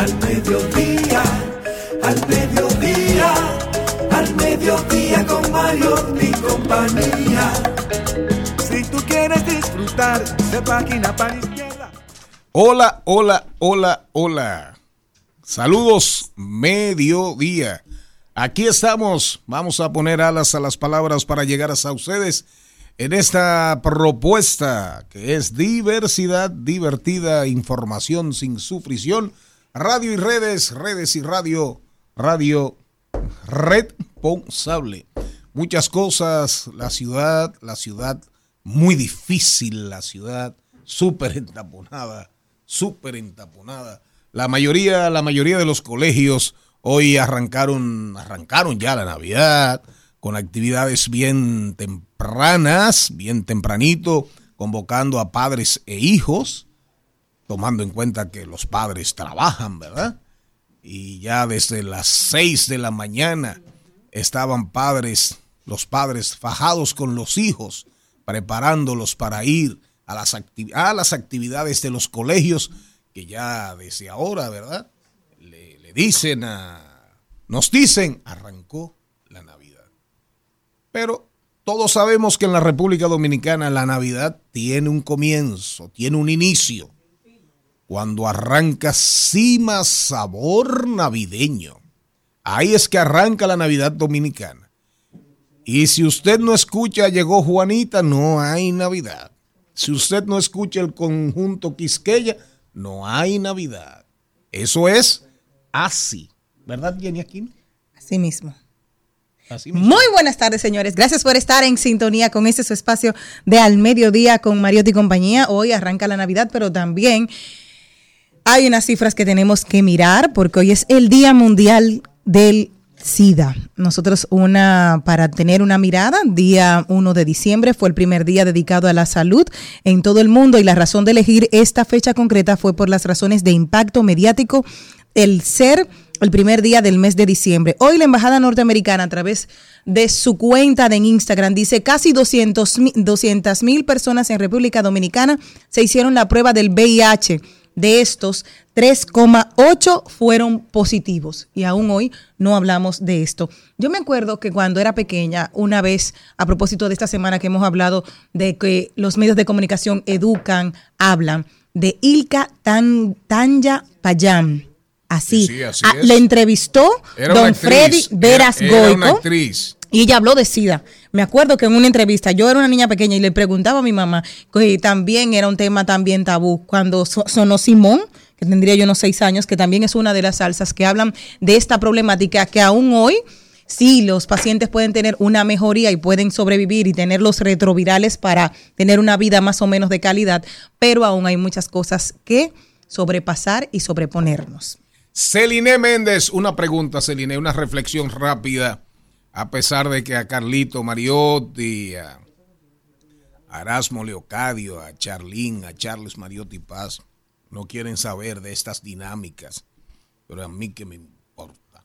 al mediodía, al mediodía, al mediodía con Mario mi compañía. Si tú quieres disfrutar de página para izquierda. Hola, hola, hola, hola. Saludos, mediodía. Aquí estamos. Vamos a poner alas a las palabras para llegar hasta ustedes en esta propuesta que es diversidad divertida, información sin sufrición, radio y redes, redes y radio, radio responsable. Muchas cosas, la ciudad, la ciudad muy difícil, la ciudad súper entaponada, súper entaponada. La mayoría, la mayoría de los colegios hoy arrancaron, arrancaron ya la Navidad con actividades bien tempranas, bien tempranito, convocando a padres e hijos, tomando en cuenta que los padres trabajan, ¿verdad? Y ya desde las seis de la mañana estaban padres, los padres fajados con los hijos, preparándolos para ir a las, a las actividades de los colegios, que ya desde ahora, ¿verdad? Le, le dicen a, nos dicen, arrancó pero todos sabemos que en la República Dominicana la Navidad tiene un comienzo, tiene un inicio. Cuando arranca cima sabor navideño. Ahí es que arranca la Navidad dominicana. Y si usted no escucha Llegó Juanita, no hay Navidad. Si usted no escucha el conjunto Quisqueya, no hay Navidad. Eso es así. ¿Verdad, Jenny Aquino? Así mismo. Muy buenas tardes, señores. Gracias por estar en sintonía con este su espacio de Al Mediodía con Mariotti y compañía. Hoy arranca la Navidad, pero también hay unas cifras que tenemos que mirar porque hoy es el Día Mundial del SIDA. Nosotros una para tener una mirada, día 1 de diciembre fue el primer día dedicado a la salud en todo el mundo y la razón de elegir esta fecha concreta fue por las razones de impacto mediático, el ser el primer día del mes de diciembre. Hoy la Embajada Norteamericana a través de su cuenta de Instagram dice casi 200 mil personas en República Dominicana se hicieron la prueba del VIH. De estos, 3,8 fueron positivos y aún hoy no hablamos de esto. Yo me acuerdo que cuando era pequeña, una vez, a propósito de esta semana que hemos hablado de que los medios de comunicación educan, hablan, de Ilka Tan, Tanya Payam Así. Ah, le entrevistó don Freddy Veras Goico. Y ella habló de SIDA. Me acuerdo que en una entrevista, yo era una niña pequeña y le preguntaba a mi mamá, que también era un tema también tabú, cuando sonó Simón, que tendría yo unos seis años, que también es una de las salsas que hablan de esta problemática que aún hoy, sí, los pacientes pueden tener una mejoría y pueden sobrevivir y tener los retrovirales para tener una vida más o menos de calidad, pero aún hay muchas cosas que sobrepasar y sobreponernos. Celine Méndez, una pregunta, Celine, una reflexión rápida. A pesar de que a Carlito Mariotti, a Erasmo Leocadio, a Charlín, a Charles Mariotti Paz, no quieren saber de estas dinámicas. Pero a mí que me importa.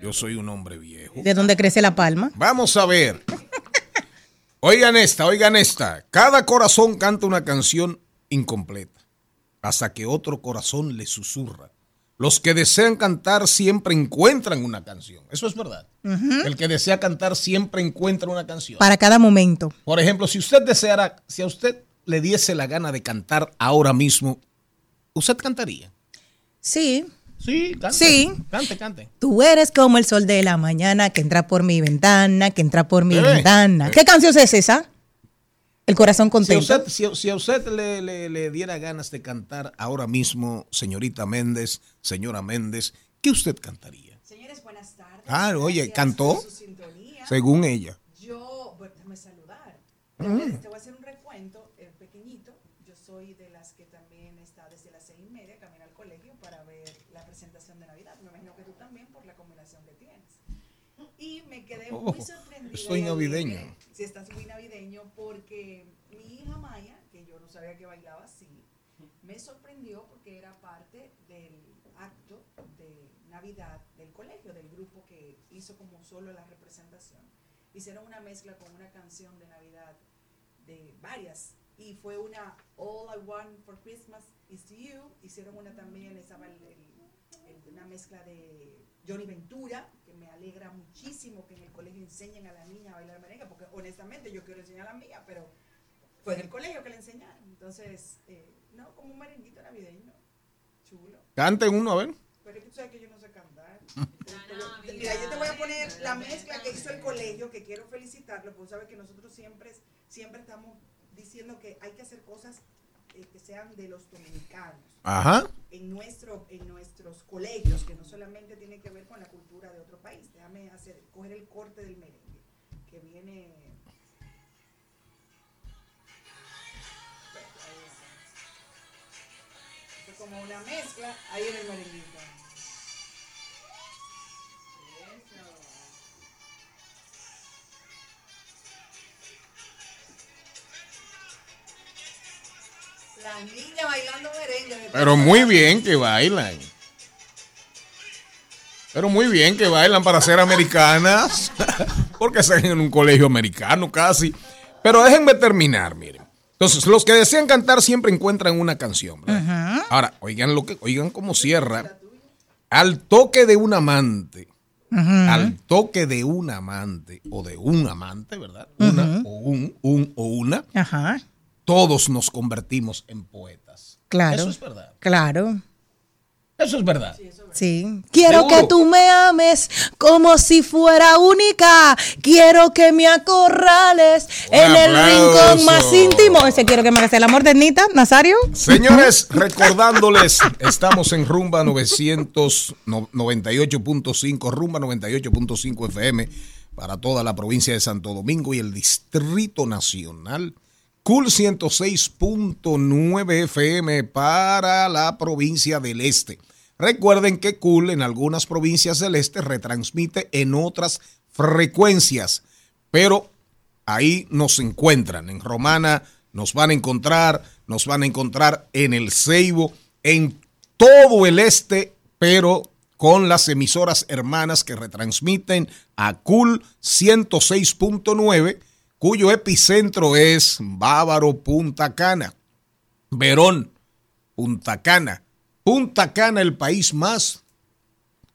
Yo soy un hombre viejo. ¿De dónde crece la palma? Vamos a ver. Oigan esta, oigan esta. Cada corazón canta una canción incompleta hasta que otro corazón le susurra los que desean cantar siempre encuentran una canción. Eso es verdad. El que desea cantar siempre encuentra una canción. Para cada momento. Por ejemplo, si usted deseara, si a usted le diese la gana de cantar ahora mismo, ¿usted cantaría? Sí. Sí, cante. Sí. Cante, cante. Tú eres como el sol de la mañana que entra por mi ventana, que entra por mi ventana. ¿Qué canción es esa? El corazón contento. Si a usted, le, diera ganas de cantar ahora mismo, señorita Méndez, señora Méndez, ¿qué usted cantaría? Señores, buenas tardes. Ah, oye, ¿cantó? Según ella. Yo, bueno, déjame saludar. Te voy a hacer un recuento eh, pequeñito. Yo soy de las que también está desde las seis y media, camino al colegio para ver la presentación de Navidad. Me imagino que tú también por la combinación que tienes. Y me quedé muy oh, sorprendida. Estoy navideño si estás muy navideño, porque mi hija Maya, que yo no sabía que bailaba así, me sorprendió porque era parte del acto de Navidad del colegio, del grupo que hizo como solo la representación. Hicieron una mezcla con una canción de Navidad de varias y fue una All I Want for Christmas is You. Hicieron una también, estaba el, una mezcla de Johnny Ventura, que me alegra muchísimo que en el colegio enseñen a la niña a bailar merengue, porque honestamente yo quiero enseñar a la mía, pero fue en el colegio que le enseñaron. Entonces, eh, no, como un merenguito navideño, chulo. Canten uno, a ver. Pero tú sabes que yo no sé cantar. Mira, yo te voy a poner la mezcla que hizo el colegio, que quiero felicitarlo, porque sabes que nosotros siempre, siempre estamos diciendo que hay que hacer cosas que sean de los dominicanos. Ajá. En, nuestro, en nuestros colegios, que no solamente tiene que ver con la cultura de otro país. Déjame hacer, coger el corte del merengue, que viene... Como una mezcla, ahí en el merenguito. La niña bailando merengue. Pero muy bien que bailan. Pero muy bien que bailan para ser americanas. Porque están en un colegio americano casi. Pero déjenme terminar, miren. Entonces, los que desean cantar siempre encuentran una canción. ¿verdad? Ahora, oigan lo que, oigan cómo cierra. Al toque de un amante. Al toque de un amante. O de un amante, ¿verdad? Una o un, un o una. Ajá. Todos nos convertimos en poetas. Claro. Eso es verdad. Claro. Eso es verdad. Sí. Quiero Seguro. que tú me ames como si fuera única. Quiero que me acorrales Un en el aplauso. rincón más íntimo. Ese quiero que me hagas el amor de Nita, Nazario. Señores, recordándoles, estamos en Rumba 998.5, Rumba 98.5 FM para toda la provincia de Santo Domingo y el Distrito Nacional. Cool 106.9 FM para la provincia del Este. Recuerden que Cool en algunas provincias del Este retransmite en otras frecuencias, pero ahí nos encuentran. En Romana nos van a encontrar, nos van a encontrar en el Ceibo, en todo el este, pero con las emisoras hermanas que retransmiten a Cool 106.9, cuyo epicentro es Bávaro Punta Cana, Verón, Punta Cana. Punta Cana, el país más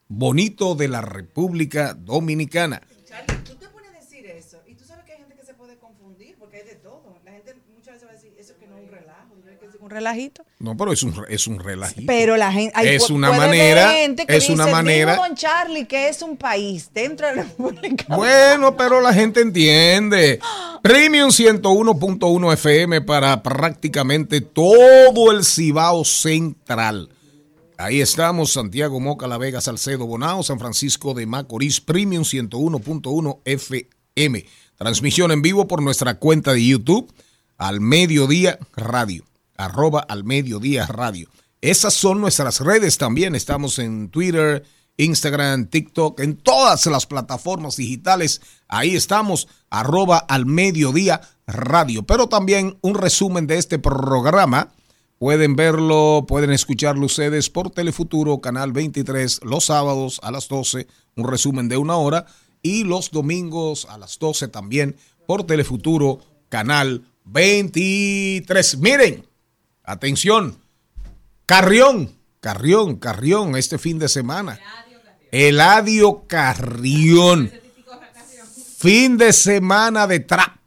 bonito de la República Dominicana. Charlie, tú te pones a decir eso y tú sabes que hay gente que se puede confundir porque hay de todo. La gente muchas veces va a decir eso que no es un relajo, Un relajito. No, pero es un, es un relajito. Pero la gente. hay- Es una manera- gente que es una dice, manera- "Digo, don Charlie, que es un país dentro de la República. Bueno, pero la gente entiende. Premium 101.1 FM para prácticamente todo el Cibao Central. Ahí estamos, Santiago Moca, La Vega, Salcedo, Bonao, San Francisco de Macorís, Premium 101.1 FM. Transmisión en vivo por nuestra cuenta de YouTube, Al Mediodía Radio, arroba Al Mediodía Radio. Esas son nuestras redes también. Estamos en Twitter, Instagram, TikTok, en todas las plataformas digitales. Ahí estamos, arroba Al Mediodía Radio. Pero también un resumen de este programa. Pueden verlo, pueden escucharlo ustedes por Telefuturo, Canal 23, los sábados a las 12, un resumen de una hora, y los domingos a las 12 también por Telefuturo, Canal 23. Miren, atención, Carrión, Carrión, Carrión, este fin de semana. Eladio Carrión. Fin de semana de trap.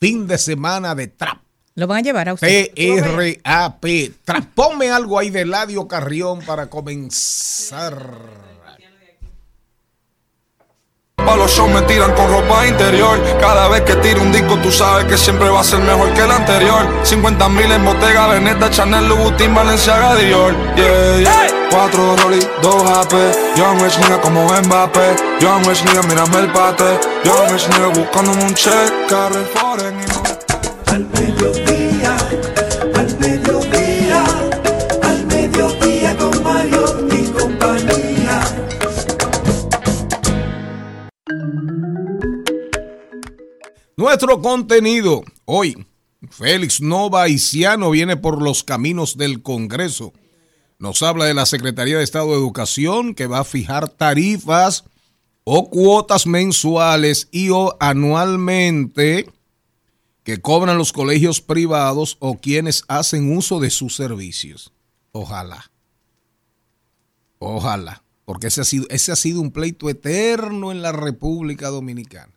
Fin de semana de trap. Lo van a llevar a usted. T-R-A-P. Trap. Ponme algo ahí de Eladio Carrión para comenzar. Pa' los shows me tiran con ropa interior. Cada vez que tiro un disco, tú sabes que siempre va a ser mejor que el anterior. 50 mil en Bottega, Veneta, Chanel, Louboutin, Balenciaga, Dior. Yeah, yeah. Cuatro Rolly, dos AP. Young Rich nigga como Mbappé. Young Rich nigga, mírame el pate. Young Rich nigga buscándome un check. Carre foreign y Nuestro contenido hoy. Félix Nova Haitiano viene por los caminos del Congreso. Nos habla de la Secretaría de Estado de Educación que va a fijar tarifas o cuotas mensuales y o anualmente que cobran los colegios privados o quienes hacen uso de sus servicios. Ojalá. Ojalá. porque ese ha sido, ese ha sido un pleito eterno en la República Dominicana.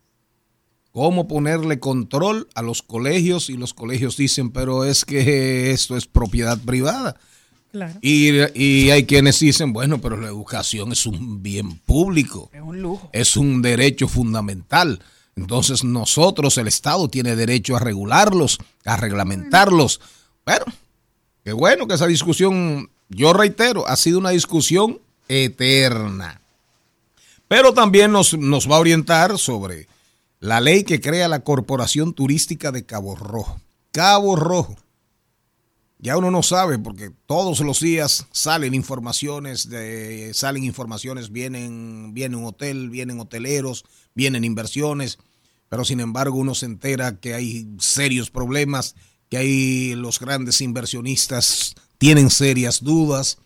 ¿Cómo ponerle control a los colegios? Y los colegios dicen, pero es que esto es propiedad privada. Y, y, hay quienes dicen, bueno, pero la educación es un bien público. Es un lujo. Es un derecho fundamental. Entonces nosotros, el Estado, tiene derecho a regularlos, a reglamentarlos. Pero, qué bueno que esa discusión, yo reitero, ha sido una discusión eterna. Pero también nos, nos va a orientar sobre la ley que crea la Corporación Turística de Cabo Rojo. Cabo Rojo ya uno no sabe porque todos los días salen informaciones de salen informaciones, vienen vienen hotel, vienen hoteleros, vienen inversiones, pero sin embargo uno se entera que hay serios problemas, que hay los grandes inversionistas tienen serias dudas.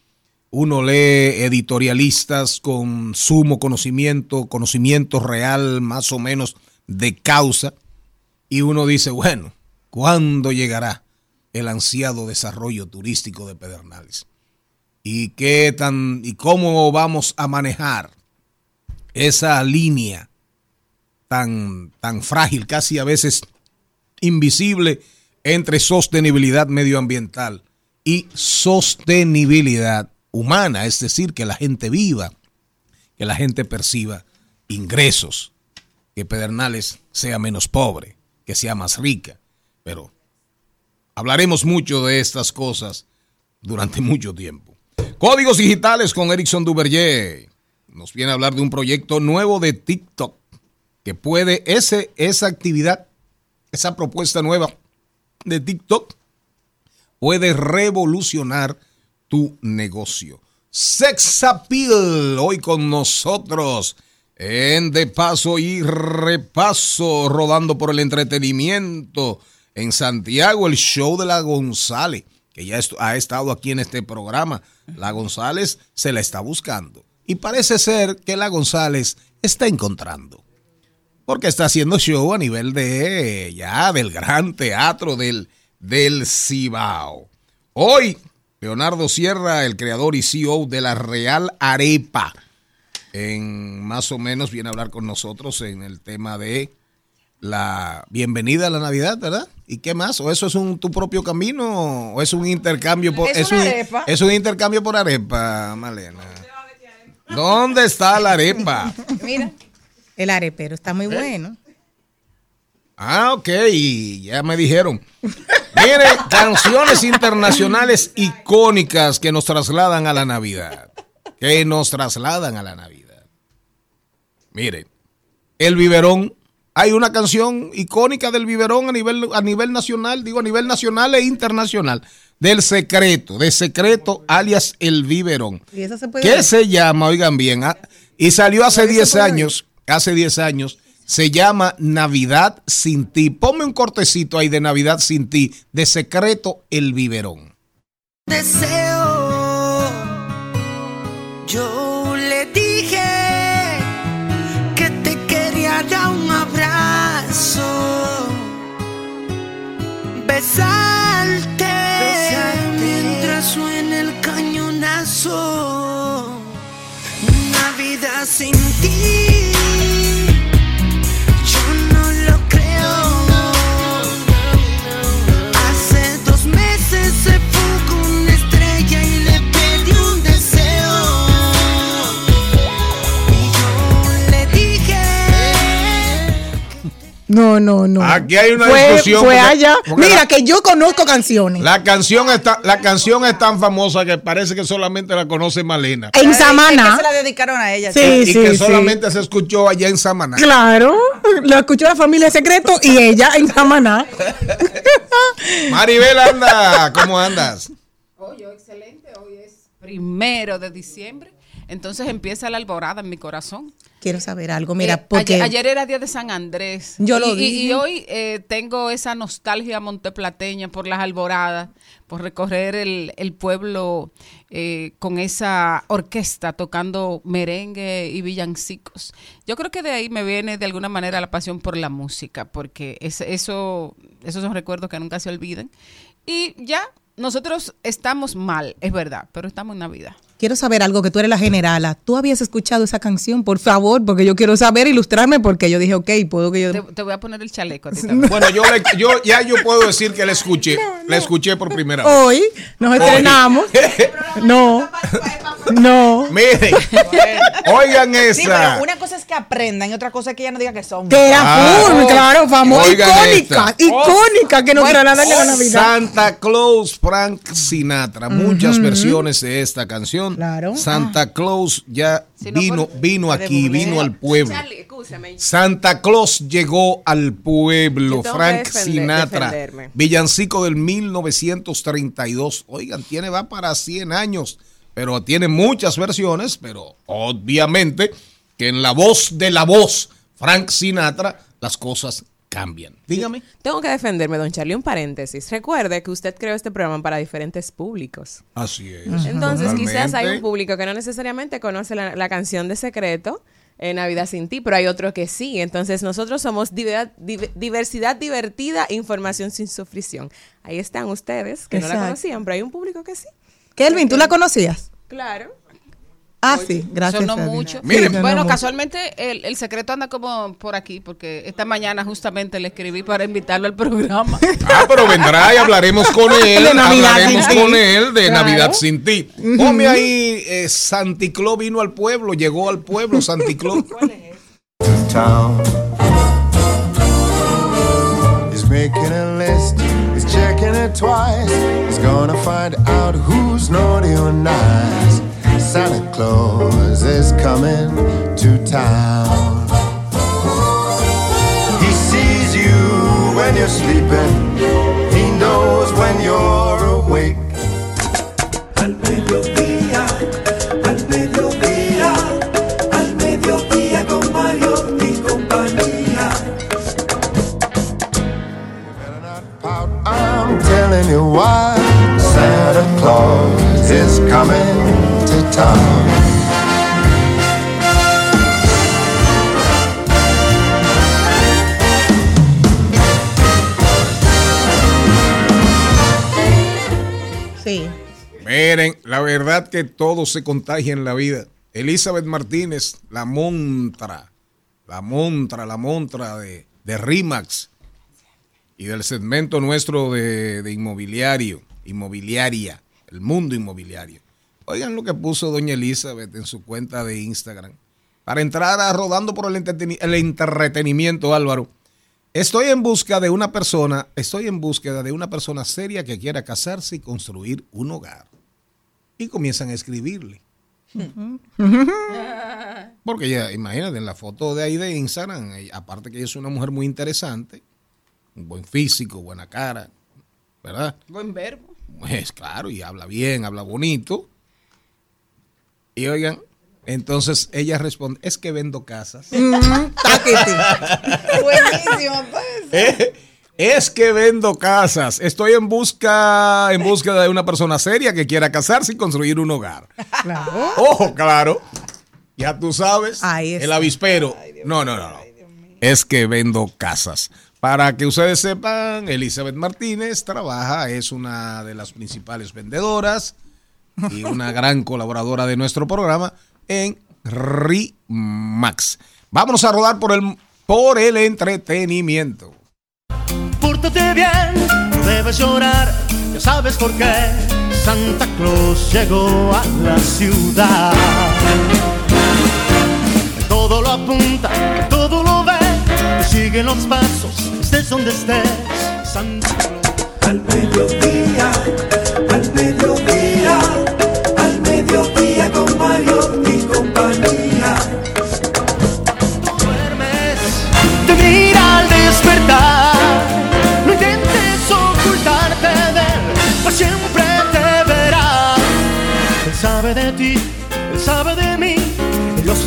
Uno lee editorialistas con sumo conocimiento, conocimiento real más o menos de causa y uno dice, bueno, ¿cuándo llegará? el ansiado desarrollo turístico de Pedernales. ¿Y qué tan y cómo vamos a manejar esa línea tan tan frágil, casi a veces invisible entre sostenibilidad medioambiental y sostenibilidad humana, es decir, que la gente viva, que la gente perciba ingresos, que Pedernales sea menos pobre, que sea más rica, pero Hablaremos mucho de estas cosas durante mucho tiempo. Códigos digitales con Erickson Duverger. Nos viene a hablar de un proyecto nuevo de TikTok que puede, ese, esa actividad, esa propuesta nueva de TikTok puede revolucionar tu negocio. Sex Appeal, hoy con nosotros en De Paso y Repaso, rodando por el entretenimiento en Santiago, el show de la González, que ya ha estado aquí en este programa. La González se la está buscando. Y parece ser que la González está encontrando. Porque está haciendo show a nivel de ya del gran teatro del, del Cibao. Hoy, Leonardo Sierra, el creador y CEO de la Real Arepa, en más o menos viene a hablar con nosotros en el tema de la bienvenida a la Navidad, ¿verdad? ¿Y qué más? ¿O eso es un tu propio camino? ¿O es un intercambio por es, un, es un intercambio por arepa, Malena? ¿Dónde está la arepa? Mira, el arepero está muy bueno. Ah, ok, ya me dijeron. Mire, canciones internacionales icónicas que nos trasladan a la Navidad. Que nos trasladan a la Navidad. Mire, el biberón hay una canción icónica del biberón a nivel, a nivel nacional, digo a nivel nacional e internacional, del secreto, de secreto alias el biberón. ¿Y se ¿Qué se llama? Oigan bien, ah, y salió hace 10 años, hace 10 años, se llama Navidad sin ti. Ponme un cortecito ahí de Navidad sin ti, de secreto el biberón. Deseo, yo besarte, mientras suena el cañonazo. Una vida sin ti. No, no, no. Aquí hay una fue, discusión. Fue allá. Mira, que yo conozco canciones. La canción, está, la canción es tan famosa que parece que solamente la conoce Malena. En Samaná. que se la dedicaron a ella. Sí, y sí, que solamente se escuchó allá en Samaná. Claro, lo escuchó la familia Secreto y ella en Samaná. Maribel, anda, ¿cómo andas? Hoy, excelente. Hoy es primero de diciembre. Entonces empieza la alborada en mi corazón quiero saber algo. Mira, eh, porque. Ayer, era día de San Andrés. Yo lo vi. Y, hoy eh, tengo esa nostalgia monteplateña por las alboradas, por recorrer el, pueblo eh, con esa orquesta tocando merengue y villancicos. Yo creo que de ahí me viene de alguna manera la pasión por la música, porque es, eso, esos son recuerdos que nunca se olviden. Y ya nosotros estamos mal, es verdad, pero estamos en Navidad. Quiero saber algo, que tú eres la generala. ¿Tú habías escuchado esa canción? Por favor, porque yo quiero saber, ilustrarme, porque yo dije, ok, puedo que yo... Te, te voy a poner el chaleco a ti también. Bueno, yo, le- yo ya yo puedo decir que la escuché. La escuché por primera vez. Hoy nos estrenamos. No, no. Miren, oigan Sí, esa. pero una cosa es que aprendan y otra cosa es que ella no diga que son. Que era Ah, full, claro, famosa, icónica, esta. icónica, que nos trasladan a la Navidad. Santa Claus Frank Sinatra, muchas versiones de esta canción. Claro. Santa Claus ya Si no vino, por- vino aquí, vino al pueblo. Charlie. Santa Claus llegó al pueblo. Frank defender- Sinatra, defenderme. villancico del 1932. Oigan, tiene va para 100 años, pero tiene muchas versiones, pero obviamente que en la voz de la voz Frank Sinatra las cosas cambian. Dígame. Tengo que defenderme, don Charlie. Un paréntesis. Recuerde que usted creó este programa para diferentes públicos. Así es. Entonces, quizás hay un público que no necesariamente conoce la, la canción de secreto. eh, Navidad sin ti, pero hay otro que sí. Entonces, nosotros somos diver- div- diversidad divertida, información sin sufrición. Ahí están ustedes que no la conocían, pero hay un público que sí. Kelvin, ¿tú la conocías? Claro. Ah, sí, gracias. Sonó mucho. Miren. Sonó bueno, mucho. casualmente el, el secreto anda como por aquí, porque esta mañana justamente le escribí para invitarlo al programa. Ah, pero vendrá y hablaremos con él. De Navidad hablaremos sin ti. con él de Claro. Navidad sin ti. Ponme ahí, eh, Santicló vino al pueblo, llegó al pueblo, Santicló. town. He's making a list, he's checking it twice. He's gonna find out who's naughty or nice. Santa Claus is coming to town. He sees you when you're sleeping, he knows when you're awake. Al mediodía, al mediodía, al mediodía con Mario y compañía. Pout, I'm telling you why Santa Claus is coming Sí. Miren, la verdad que todo se contagia en la vida. Elizabeth Martínez, la montra, la montra, la montra de, de RIMAX y del segmento nuestro de, de inmobiliario, inmobiliaria, el mundo inmobiliario. Oigan lo que puso doña Elizabeth en su cuenta de Instagram. Para entrar a rodando por el, entreteni- el entretenimiento, Álvaro. Estoy en busca de una persona, estoy en búsqueda de una persona seria que quiera casarse y construir un hogar. Y comienzan a escribirle. Porque ya, imagínate, en la foto de ahí de Instagram, aparte que ella es una mujer muy interesante, un buen físico, buena cara, ¿verdad? Buen verbo. Pues claro, y habla bien, habla bonito. Y oigan, entonces ella responde, es que vendo casas. Buenísimo, pues. Eh, Es que vendo casas. Estoy en busca, en búsqueda de una persona seria que quiera casarse y construir un hogar. Claro. Ojo, claro. Ya tú sabes. El avispero. No, no, no, no. Es que vendo casas. Para que ustedes sepan, Elizabeth Martínez trabaja, es una de las principales vendedoras y una gran colaboradora de nuestro programa en RIMAX. Vámonos a rodar por el, por el entretenimiento. Pórtate bien, no debes llorar, ya sabes por qué. Santa Claus llegó a la ciudad. Todo lo apunta, todo lo ve, te siguen los pasos, estés donde estés. Santa Claus. Al mediodía,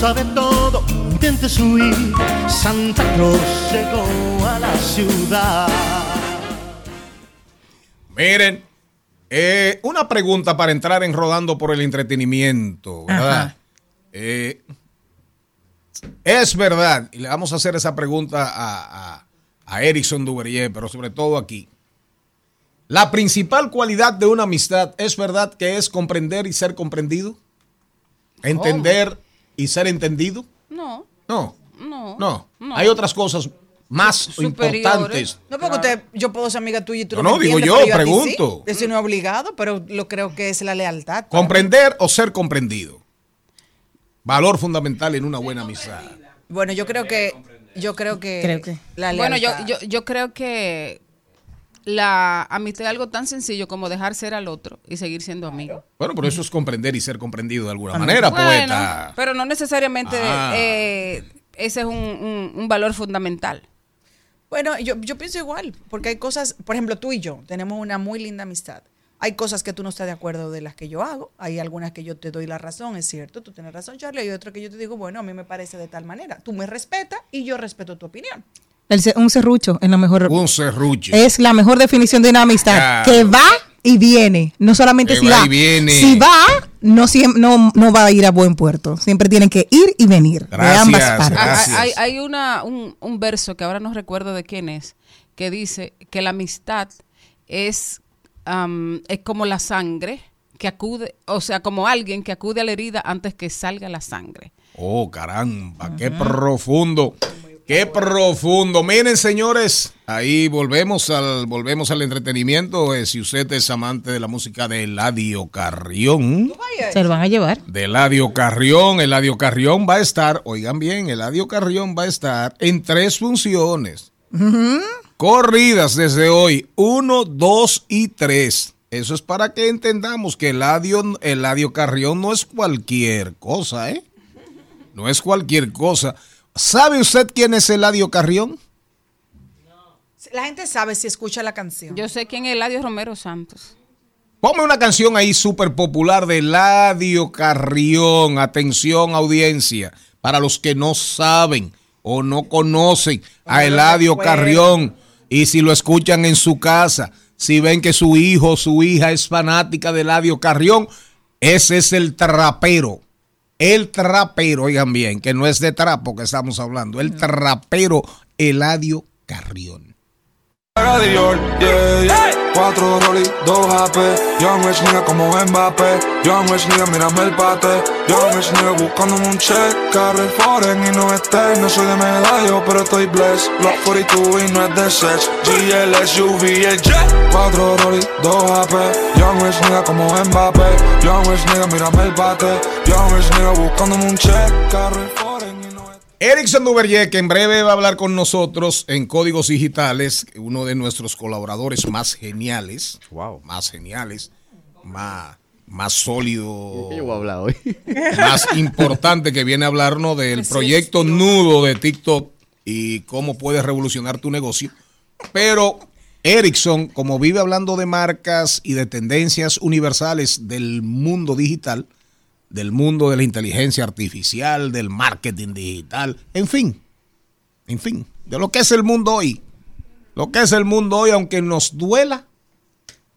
sabe todo. Intentes huir, Santa Claus llegó a la ciudad. Miren, eh, una pregunta para entrar en rodando por el entretenimiento, ¿verdad? Eh, es verdad, y le vamos a hacer esa pregunta a, a, a Erickson Duverier, pero sobre todo aquí. La principal cualidad de una amistad es verdad que es comprender y ser comprendido. Entender y ser entendido. No, No, no. no. no. Hay otras cosas más Superiores. importantes. No, porque usted, yo puedo ser amiga tuya y tú No, no, digo yo, sí. pregunto. Eso no es obligado, pero lo creo que es la lealtad. Comprender o ser comprendido. Valor fundamental en una buena amistad. Bueno, yo creo que yo creo que, Creo que. la Bueno, yo, lealtad. yo, yo creo que la amistad es algo tan sencillo como dejar ser al otro y seguir siendo amigos. Bueno, pero eso es comprender y ser comprendido de alguna manera, Bueno, poeta. pero no necesariamente Ah. eh, ese es un, un- un valor fundamental. Bueno, yo, yo pienso igual, porque hay cosas, por ejemplo, tú y yo tenemos una muy linda amistad. Hay cosas que tú no estás de acuerdo de las que yo hago, hay algunas que yo te doy la razón, es cierto, tú tienes razón, Charlie, hay otras que yo te digo, bueno, a mí me parece de tal manera. Tú me respetas y yo respeto tu opinión. El un serrucho es la mejor. Un serrucho. Es la mejor definición de una amistad. Claro. Que va y viene. No solamente Que si va va. y viene. Si va, no, no, no va a ir a buen puerto. Siempre tienen que ir y venir. Gracias, de ambas partes. Gracias. Hay, hay una, un, un verso que ahora no recuerdo de quién es, que dice que la amistad es, es como la sangre que acude, o sea, como alguien que acude a la herida antes que salga la sangre. Oh, caramba, qué profundo. Qué profundo. Miren, señores, ahí volvemos al volvemos al entretenimiento. Eh, si usted es amante de la música de Eladio Carrión, Se lo van a llevar. de Eladio Carrión, Eladio Carrión va a estar, oigan bien, Eladio Carrión va a estar en tres funciones. Corridas desde hoy, uno, dos y tres. Eso es para que entendamos que Eladio, Eladio Carrión no es cualquier cosa, ¿eh? No es cualquier cosa. ¿Sabe usted quién es Eladio Carrión? La gente sabe si escucha la canción. Yo sé quién es Eladio Romero Santos. Ponme una canción ahí súper popular de Eladio Carrión. Atención, audiencia. Para los que no saben o no conocen a Eladio Carrión. Y si lo escuchan en su casa, si ven que su hijo o su hija es fanática de Eladio Carrión, ese es el trapero. El trapero, oigan bien, que no es de trapo que estamos hablando. El trapero Eladio Carrión. Haga Dior, yeah, yeah. Cuatro Rolly, dos AP. Young Rich nigga como Mbappé. Young Rich nigga, mírame el bate. Young Rich nigga buscándome un check. Carre foreign y no esté. No soy de medallo, pero estoy blessed. Block 42 y no es de sex. GL, SUV, el jet. Cuatro Rolly, dos AP. Young Rich nigga como Mbappé. Young Rich nigga, mírame el bate. Young Rich nigga buscándome un check. Carre Erickson Duverger, que en breve va a hablar con nosotros en Códigos Digitales, uno de nuestros colaboradores más geniales, más geniales, más, más sólido, ¿Qué yo voy a hablar hoy? más importante que viene a hablarnos del proyecto nudo de TikTok y cómo puedes revolucionar tu negocio. Pero Erickson, como vive hablando de marcas y de tendencias universales del mundo digital, del mundo de la inteligencia artificial, del marketing digital, en fin, en fin, de lo que es el mundo hoy. Lo que es el mundo hoy, aunque nos duela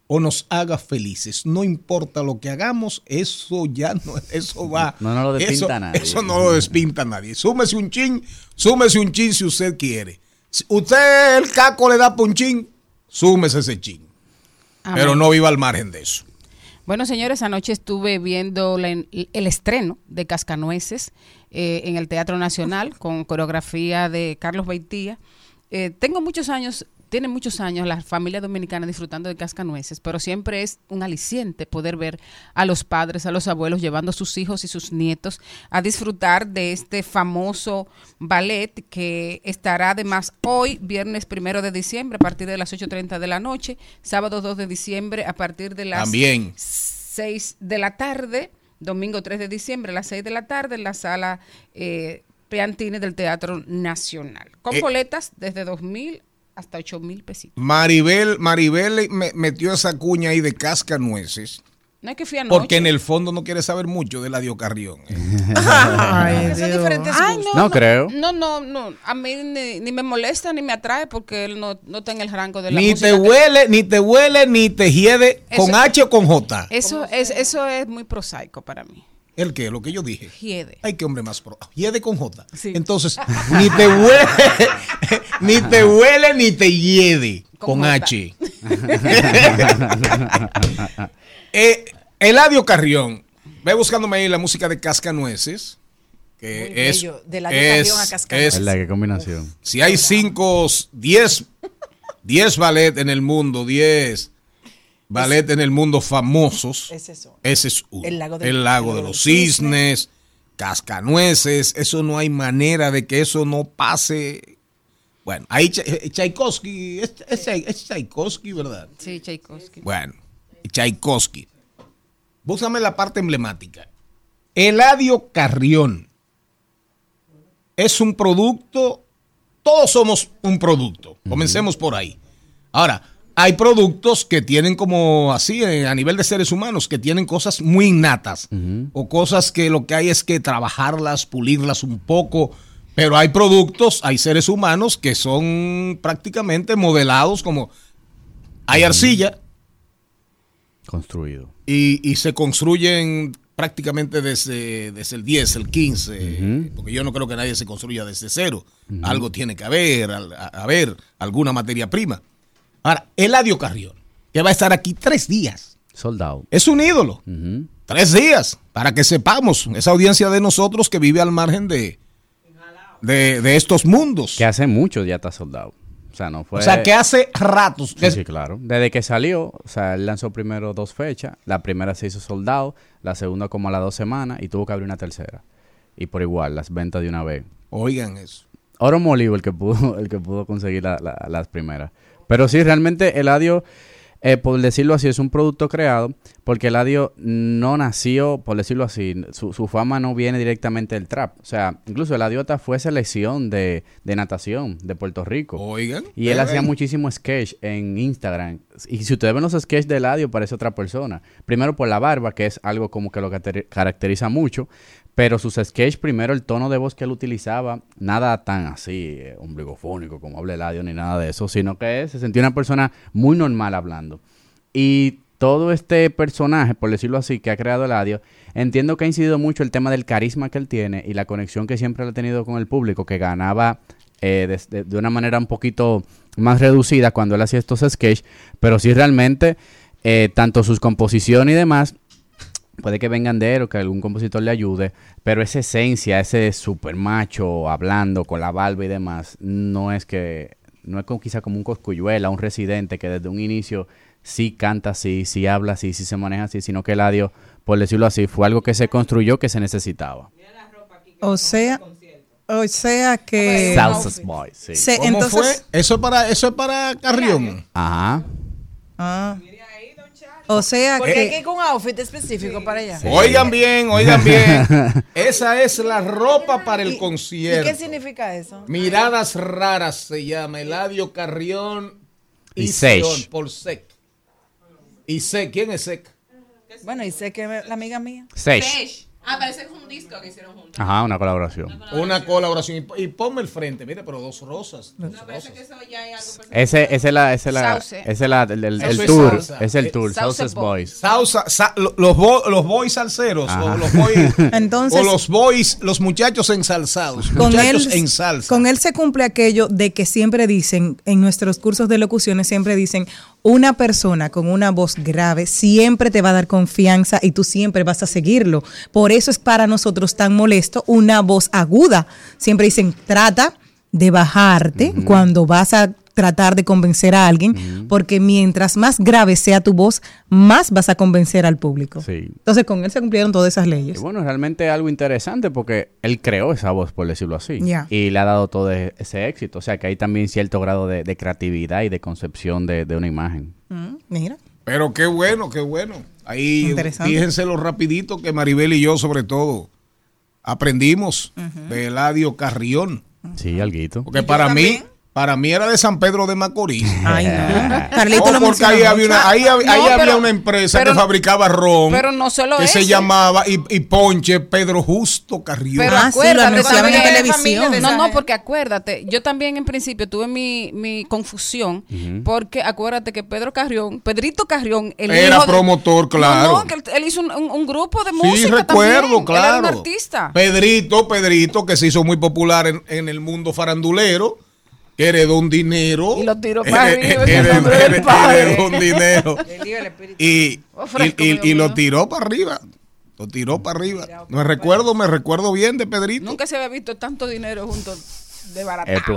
o nos haga felices, no importa lo que hagamos, eso ya no, eso va. No, no lo despinta eso, nadie. Eso no lo despinta nadie. Súmese un chin, súmese un chin si usted quiere. Si usted el caco le da por un chin, súmese ese chin. Pero no viva al margen de eso. Bueno, señores, anoche estuve viendo la- el estreno de Cascanueces eh, en el Teatro Nacional con coreografía de Carlos Beitía. Eh, tengo muchos años, tiene muchos años la familia dominicana disfrutando de Cascanueces, pero siempre es un aliciente poder ver a los padres, a los abuelos llevando a sus hijos y sus nietos a disfrutar de este famoso ballet que estará además hoy, viernes primero de diciembre, a partir de las 8.30 de la noche, sábado 2 de diciembre, a partir de las También. 6 de la tarde, domingo 3 de diciembre a las 6 de la tarde en la sala eh, del Teatro Nacional. Con Eh. boletas desde 2.000 hasta 8.000 pesitos. Maribel, Maribel me- metió esa cuña ahí de cascanueces. No es que fui anoche. Porque en el fondo no quiere saber mucho de la Carrión. ¿eh? Ay, son diferentes Ay, gustos. No creo. No, no, no. A mí ni, ni me molesta ni me atrae porque él no, no está en el rango de la Ni música te que- huele, ni te huele, ni te hiede con H o con J. Eso es, eso es muy prosaico para mí. ¿El qué? Lo que yo dije. Hiede. Ay, qué hombre más pro. Hiede con J. Entonces, ni te huele, ni te huele, ni te hiede con. H. eh, Eladio Carrión. Ve buscándome ahí la música de Cascanueces. Que Muy es, bello. De Eladio es- Carrión a Cascanueces. es-. Qué combinación. si hay cinco, diez, diez ballet en el mundo, diez ballet en el mundo famosos, Es eso. ese es uno. El lago del- El lago de los cisnes, cascanueces, eso no hay manera de que eso no pase. Bueno, ahí eh, Tchaikovsky, es, es, es Tchaikovsky, ¿verdad? Sí, Tchaikovsky. Bueno, Tchaikovsky. Búscame la parte emblemática. Eladio Carrión es un producto, todos somos un producto. Comencemos por ahí. Ahora, hay productos que tienen como así, eh, a nivel de seres humanos, que tienen cosas muy innatas o cosas que lo que hay es que trabajarlas, pulirlas un poco. Pero hay productos, hay seres humanos que son prácticamente modelados como hay arcilla, Construido. y, y se construyen prácticamente desde, desde el 10, el 15, porque yo no creo que nadie se construya desde cero. Algo tiene que haber, al- a- haber alguna materia prima. Ahora, Eladio Carrión, que va a estar aquí tres días, Soldado. es un ídolo. Tres días, para que sepamos, esa audiencia de nosotros que vive al margen de, de, de estos mundos. Que hace mucho ya está soldado. O sea, no fue. o sea, que hace ratos. Sí, sí, claro. Desde que salió, o sea, él lanzó primero dos fechas. La primera se hizo soldado, la segunda como a las dos semanas y tuvo que abrir una tercera. Y por igual, las ventas de una vez. Oigan eso. Oro molido el que pudo, el que pudo conseguir la- la- las primeras. Pero sí, realmente Eladio, eh, por decirlo así, es un producto creado porque Eladio no nació, por decirlo así, su, su fama no viene directamente del trap. O sea, incluso Eladio hasta fue selección de, de natación de Puerto Rico. Oigan. Y él ven hacía ahí. muchísimo sketch en Instagram. Y si ustedes ven los sketches de Eladio, parece otra persona. Primero por la barba, que es algo como que lo caracteriza mucho. Pero sus sketches, primero el tono de voz que él utilizaba, nada tan así, eh, ombligofónico como habla Eladio, ni nada de eso, sino que se sentía una persona muy normal hablando. Y todo este personaje, por decirlo así, que ha creado Eladio, entiendo que ha incidido mucho el tema del carisma que él tiene y la conexión que siempre ha tenido con el público, que ganaba eh, de, una manera un poquito más reducida cuando él hacía estos sketches, pero sí realmente, eh, tanto sus composiciones y demás, puede que vengan de él o que algún compositor le ayude, pero esa esencia, ese super macho hablando con la barba y demás, no es que, no es como, quizá como un coscuyuela, un residente que desde un inicio sí canta así, sí habla así, sí se maneja así, sino que Eladio, por decirlo así, fue algo que se construyó que se necesitaba. O sea, o sea que... Salsa Boy, sí. Se- ¿Cómo entonces, fue? Eso es para, eso es para Carrión. Ajá. Ah. O sea Porque hay que que... ir con un outfit específico para allá. Oigan bien, oigan bien. Esa es la ropa para el ¿Y concierto. qué significa eso? Miradas raras se llama Eladio Carrión Y Sech. por Sec. Y Sec, ¿quién es Sec? Bueno, y que me- la amiga mía. Seis. Ah, parece que es un disco que hicieron juntos. Ajá, una colaboración. Una colaboración. Y, y ponme el frente, mire, pero dos rosas. dos No, parece que eso ya hay algo personal. Ese, ese es la, ese es la, ese es la, el, el- el Eso es tour, es el Eh, tour, Sauce Sauces Boys. Salsa, sa- lo- los, bo- los boys salseros Ajá. o los boys, Entonces- o los boys, los muchachos ensalzados, Con muchachos él, en salsa. con él se cumple aquello de que siempre dicen, en nuestros cursos de locuciones siempre dicen, una persona con una voz grave siempre te va a dar confianza y tú siempre vas a seguirlo. Por eso es para nosotros tan molesto una voz aguda. Siempre dicen, trata de bajarte cuando vas a tratar de convencer a alguien, porque mientras más grave sea tu voz, más vas a convencer al público. Sí. Entonces con él se cumplieron todas esas Y leyes. bueno, realmente es algo interesante porque él creó esa voz, por decirlo así. Y le ha dado todo e- ese éxito. O sea que hay también cierto grado de, de creatividad y de concepción de, de una imagen. Mm, mira. Pero qué bueno, qué bueno. Ahí Interesante. fíjense lo rapidito que Maribel y yo sobre todo aprendimos de Eladio Carrión. Sí, alguito. Porque para mí, Para mí era de San Pedro de Macorís. Ay, no. Carlito No, lo porque ahí había una, ahí, hab- No, ahí había pero- una empresa pero- que fabricaba ron. pero no solo Que se ese. llamaba y, y Ponche Pedro Justo Carrión. Pero Ah, sí, lo acuérdate anunciaban en televisión. No, no, porque acuérdate, yo también en principio tuve mi, mi confusión, porque acuérdate que Pedro Carrión, Pedrito Carrión, el Era hijo de- promotor, claro. No, que él, él hizo un, un- un grupo de Sí, música recuerdo, también. claro. Él era un artista. Pedrito, Pedrito, que se hizo muy popular en, en el mundo farandulero, que heredó un dinero. Y lo tiró para Here- arriba, el heredó- heredó un dinero. y, Oh, y- y- y lo tiró para arriba. Lo tiró para arriba. Me recuerdo, me recuerdo bien de Pedrito. Nunca se había visto tanto dinero junto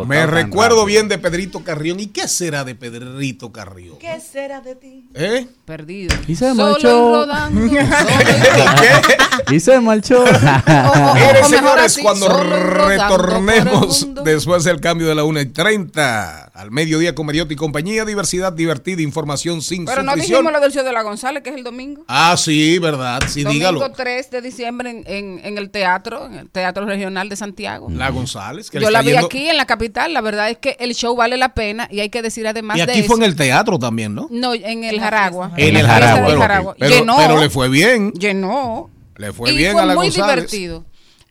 Me recuerdo rápido. bien de Pedrito Carrión. ¿Y qué será de Pedrito Carrión? ¿Qué será de ti? ¿Eh? Perdido. Y se Solo marchó. y rodando. se marchó. Mejor señores, cuando retornemos después del cambio de la 1 y 30 al mediodía con Mariotti y compañía, diversidad divertida, información sin Pero no dijimos lo del show de la González, que es el domingo. Ah, sí, verdad, sí, Domingo dígalo. 3 de diciembre en, en- en el teatro, en el Teatro Regional de Santiago. La González, que le Yo está la vi yendo- aquí en la capital. La verdad es que el show vale la pena y hay que decir además Y de aquí eso. fue en el teatro también, ¿no? No, en el Jaragua. En el Jaragua. Pero, Jaragua. pero- Llenó. pero le fue bien. Llenó. Le fue y bien fue a la muy González. divertido.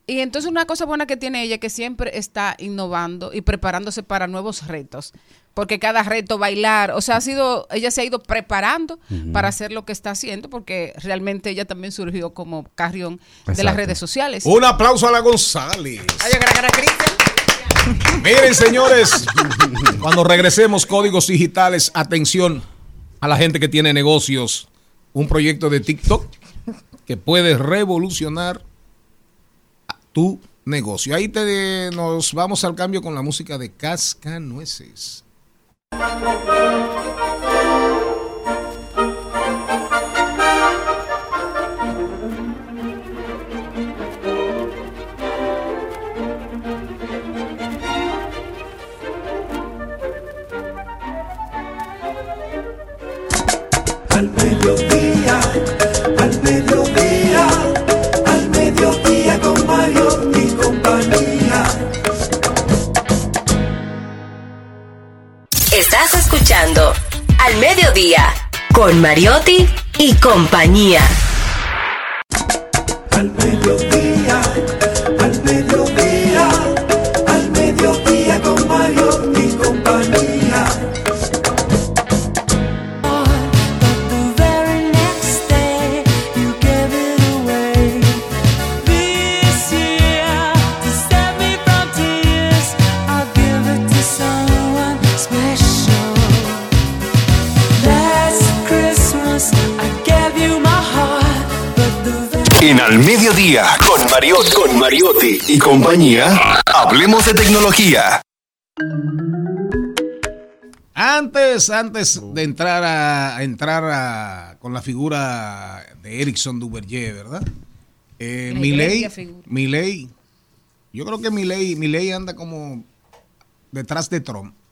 Y entonces una cosa buena que tiene ella es que siempre está innovando y preparándose para nuevos retos. Porque cada reto bailar, o sea, ha sido, ella se ha ido preparando para hacer lo que está haciendo, porque realmente ella también surgió como carrión de las redes sociales. Un aplauso a la González. Miren, señores, cuando regresemos, códigos digitales, atención a la gente que tiene negocios, un proyecto de TikTok que puede revolucionar tu negocio. Ahí te, nos vamos al cambio con la música de Cascanueces. Escuchando Al Mediodía con Mariotti y compañía. En Al Mediodía, con Mariotti, con Mariotti y compañía, hablemos de tecnología. Antes, antes de entrar a, a entrar a- con la figura de Ericsson Duverger, ¿verdad? Eh. Milei, yo creo que Milei, Milei anda como detrás de Trump.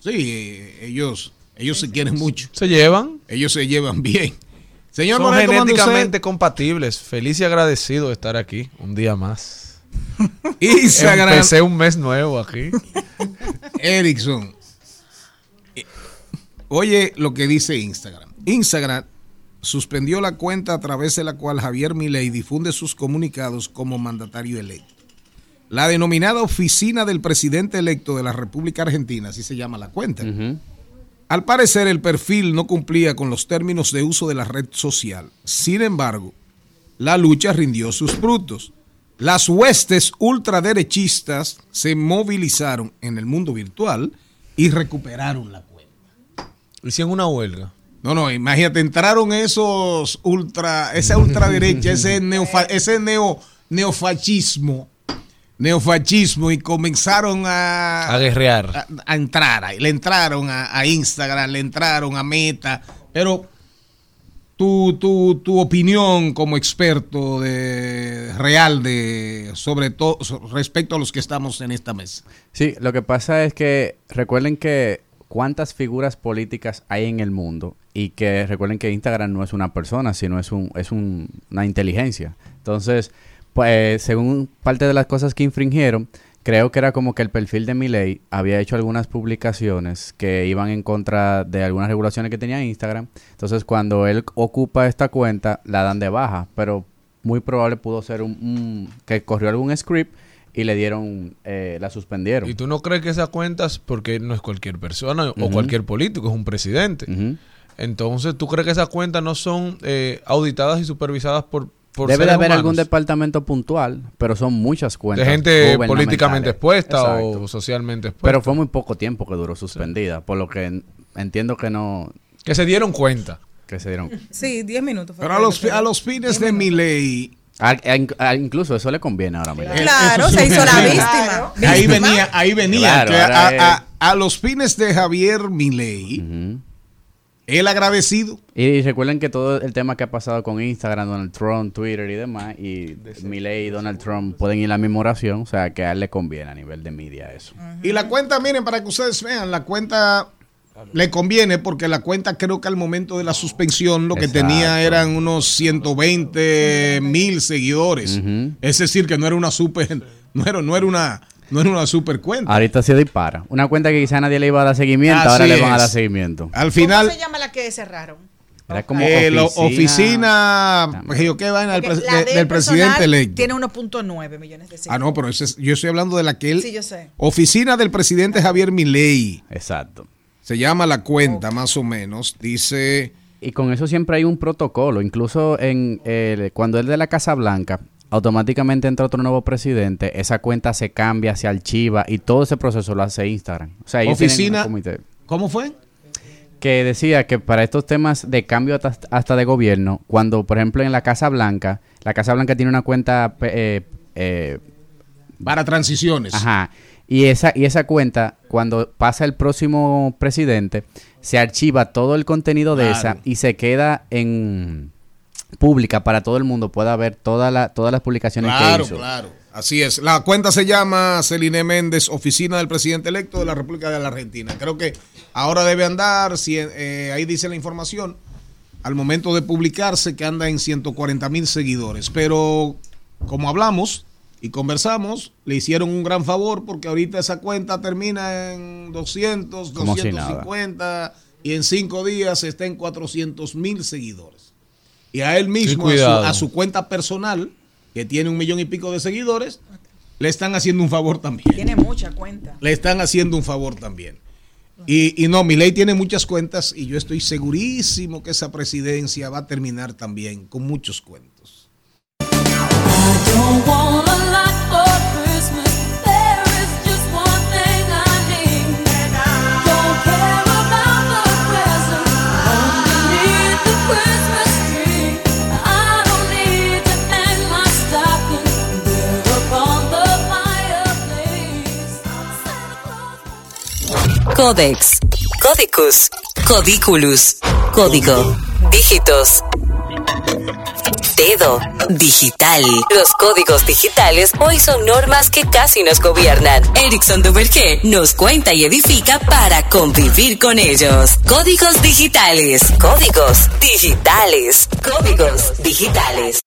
Sí, eh, ellos, ellos se quieren mucho. ¿Se llevan? Ellos se llevan bien. Señor Son Morel, genéticamente compatibles. Feliz y agradecido de estar aquí un día más. Instagram. Empecé un mes nuevo aquí. Ericsson. Eh, Oye lo que dice Instagram. Instagram suspendió la cuenta a través de la cual Javier Milei difunde sus comunicados como mandatario electo. La denominada oficina del presidente electo de la República Argentina, así se llama la cuenta. Al parecer el perfil no cumplía con los términos de uso de la red social. Sin embargo, la lucha rindió sus frutos. Las huestes ultraderechistas se movilizaron en el mundo virtual y recuperaron la cuenta. Hicieron una huelga. No, no, imagínate, entraron esos ultra, esa ultraderecha, ese, neofa- ese neo, neofascismo, neofascismo y comenzaron a, A guerrear. a, a entrar ahí. Le entraron a, a Instagram, le entraron a Meta, pero tu, tu, tu opinión como experto de real de sobre todo respecto a los que estamos en esta mesa. Sí, lo que pasa es que recuerden que cuántas figuras políticas hay en el mundo y que recuerden que Instagram no es una persona, sino es un es un- una inteligencia. Entonces, pues según parte de las cosas que infringieron, creo que era como que el perfil de Milei había hecho algunas publicaciones que iban en contra de algunas regulaciones que tenía Instagram. Entonces, cuando él ocupa esta cuenta, la dan de baja. Pero muy probable pudo ser un, un- que corrió algún script y le dieron, eh, la suspendieron. ¿Y tú no crees que esas cuentas, porque no es cualquier persona o cualquier político, es un presidente? Entonces, ¿tú crees que esas cuentas no son eh, auditadas y supervisadas por, por Debe de haber humanos? algún departamento puntual, pero son muchas de cuentas. gente gubernamentales. políticamente expuesta Exacto. o socialmente expuesta? Pero fue muy poco tiempo que duró suspendida, por lo que en- entiendo que no... Que se dieron cuenta. Que se dieron... Sí, 10 minutos. fue Pero a los, a los fines de mi ley, Ah, ah, ah, incluso eso le conviene ahora mismo. Claro, se hizo la víctima. ahí venía, ahí venía. Claro, que ahora a, a- a los fines de Javier Milei, él agradecido. Y recuerden que todo el tema que ha pasado con Instagram, Donald Trump, Twitter y demás, y Milei y Donald Trump pueden ir en la misma oración, o sea que a él le conviene a nivel de media eso. Y la cuenta, miren, para que ustedes vean, la cuenta le conviene porque la cuenta creo que al momento de la suspensión lo que Exacto. tenía eran unos 120 mil seguidores. Es decir, que no era una super, no era, no era una, no era una super cuenta. Ahorita se dispara. Una cuenta que quizá nadie le iba a dar seguimiento, Así ahora le van a dar seguimiento. Al ¿Cómo final, se llama la que cerraron? Era como eh, oficina... oficina, pues, yo, ¿qué vaina del, del del presidente personal electo. Tiene 1.9 millones de seguidores. Ah, no, pero ese es- yo estoy hablando de la que él. Sí, yo sé. Oficina del presidente Javier Milei. Exacto. Se llama la cuenta, más o menos. Dice. Y con eso siempre hay un protocolo. Incluso en el- cuando es de la Casa Blanca, automáticamente entra otro nuevo presidente, esa cuenta se cambia, se archiva y todo ese proceso lo hace Instagram. O sea, Oficina. comité. ¿Cómo fue? que decía que para estos temas de cambio hasta, hasta de gobierno, cuando por ejemplo en la Casa Blanca, la Casa Blanca tiene una cuenta eh, eh, Para transiciones. Ajá. Y esa, y esa cuenta, cuando pasa el próximo presidente, se archiva todo el contenido de Claro. esa y se queda en pública para todo el mundo pueda ver toda la, todas las publicaciones Claro, que hizo. claro. Así es. La cuenta se llama Celine Méndez, Oficina del Presidente Electo de la República de la Argentina. Creo que ahora debe andar, si, eh, ahí dice la información, al momento de publicarse que anda en 140 mil seguidores. Pero como hablamos y conversamos, le hicieron un gran favor porque ahorita esa cuenta termina en 200, Como si nada. 250 y en cinco días está en 400 mil seguidores. Y a él mismo, a su, cuidado. a su cuenta personal, que tiene un millón y pico de seguidores, le están haciendo un favor también. Tiene mucha cuenta. Le están haciendo un favor también. Y, y no, mi ley tiene muchas cuentas y yo estoy segurísimo que esa presidencia va a terminar también con muchos cuentos. Codex, Codicus, Codiculus, Código, Dígitos. Dedo, digital. Los códigos digitales hoy son normas que casi nos gobiernan. Erickson Duvergé nos cuenta y edifica para convivir con ellos. Códigos digitales, códigos digitales, códigos digitales.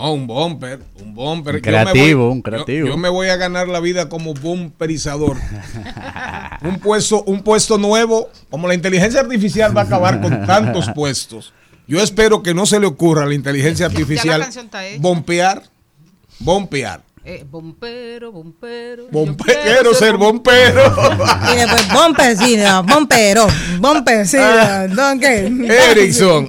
No, un bumper, un bumper. Un Yo me creativo, voy- un creativo. Yo, yo me voy a ganar la vida como bumperizador. un puesto, un puesto nuevo, como la inteligencia artificial va a acabar con tantos puestos. Yo espero que no se le ocurra a la inteligencia artificial bompear, bompear. Eh, bompero, bompero. Bompe- quiero ser bompero. Y después, no, bompero, bumper, sí, Ah. ¿qué? Erickson.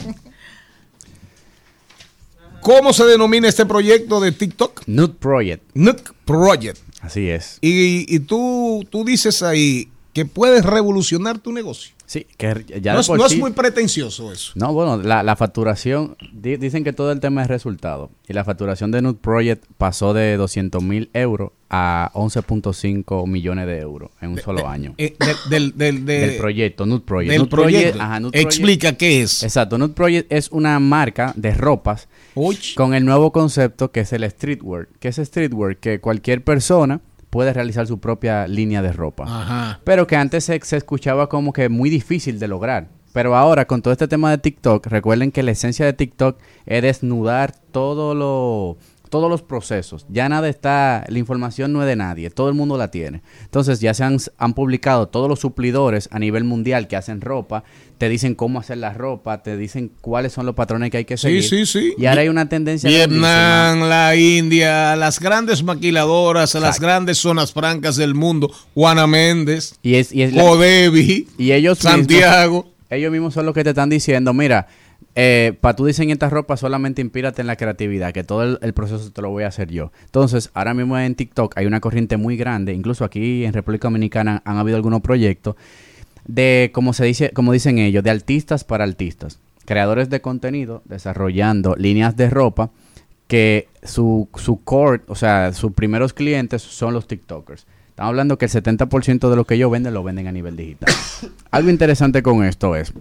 ¿Cómo se denomina este proyecto de TikTok? Nude Project. Nude Project. Así es. Y, y tú, tú dices ahí que puedes revolucionar tu negocio. Sí, que ya no, es, no es muy pretencioso eso. No, bueno, la, la facturación, di- dicen que todo el tema es resultado. Y la facturación de Nude Project pasó de 200 mil euros a 11.5 millones de euros en un solo año. Eh, del, del, del, de- del proyecto, Nude Project. del Nude Project, proyecto. ajá, Nude Project- Explica qué es. Exacto, Nude Project es una marca de ropas con el nuevo concepto que es el streetwear. ¿Qué es streetwear? Que cualquier persona puede realizar su propia línea de ropa. Ajá. Pero que antes se, se escuchaba como que muy difícil de lograr. Pero ahora, con todo este tema de TikTok, recuerden que la esencia de TikTok es desnudar todo lo todos los procesos. Ya nada está, la información no es de nadie, todo el mundo la tiene. Entonces ya se han, han publicado todos los suplidores a nivel mundial que hacen ropa, te dicen cómo hacer la ropa, te dicen cuáles son los patrones que hay que Sí, seguir. sí, sí. Y ahora hay una tendencia Vietnam, la India, las grandes maquiladoras, las grandes zonas francas del mundo, Juana Méndez, Y es, y es la- Codevi, y ellos Santiago. mismos, ellos mismos son los que te están diciendo, mira, para tú diseñar esta ropa solamente inspírate en la creatividad, que todo el, el proceso te lo voy a hacer yo. Entonces, ahora mismo en TikTok hay una corriente muy grande, incluso aquí en República Dominicana han habido algunos proyectos de, como se dice, como dicen ellos, de artistas para artistas, creadores de contenido desarrollando líneas de ropa que su, su core, o sea, sus primeros clientes son los TikTokers. Estamos hablando que el 70% de lo que ellos venden lo venden a nivel digital. Algo interesante con esto es,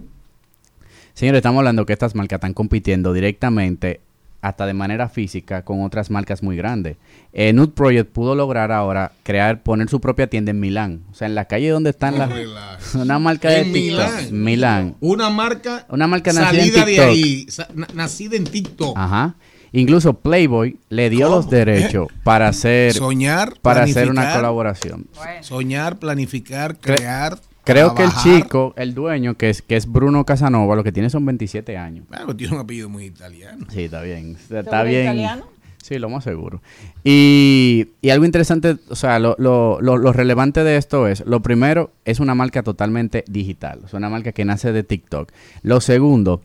señores, estamos hablando que estas marcas están compitiendo directamente, hasta de manera física, con otras marcas muy grandes. Eh, Nude Project pudo lograr ahora crear, poner su propia tienda en Milán. O sea, en la calle donde están las... Una marca de En TikTok. Milán. Milán. Una marca, Una marca nacida en salida de TikTok. ahí, sa- na- nacida en TikTok. Ajá. Incluso Playboy le dio los derechos para hacer Soñar, para hacer una colaboración. Soñar, planificar, Cre- crear. Creo que el chico, el dueño, que es, que es Bruno Casanova, lo que tiene son 27 años. Bueno, tiene un apellido muy italiano. Sí, está bien. Está ¿Seguro bien. italiano? Sí, lo más seguro. Y, y algo interesante, o sea, lo, lo, lo, lo relevante de esto es, lo primero, es una marca totalmente digital. Es una marca que nace de TikTok. Lo segundo,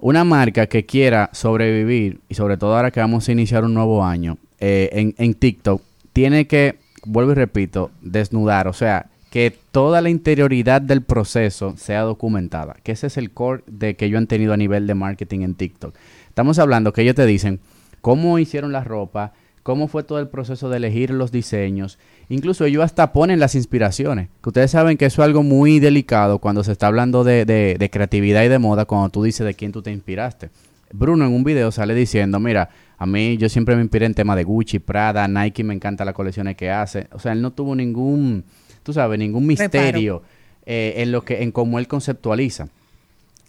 una marca que quiera sobrevivir, y sobre todo ahora que vamos a iniciar un nuevo año eh, en, en TikTok, tiene que, vuelvo y repito, desnudar, o sea, que toda la interioridad del proceso sea documentada, que ese es el core de que yo han tenido a nivel de marketing en TikTok. Estamos hablando que ellos te dicen cómo hicieron la ropa, cómo fue todo el proceso de elegir los diseños, incluso ellos hasta ponen las inspiraciones, que ustedes saben que eso es algo muy delicado cuando se está hablando de, de- de creatividad y de moda, cuando tú dices de quién tú te inspiraste. Bruno en un video sale diciendo, mira, a mí yo siempre me inspiré en tema de Gucci, Prada, Nike, me encanta las colecciones que hace. O sea, él no tuvo ningún, tú sabes, ningún misterio eh, en lo que, en cómo él conceptualiza.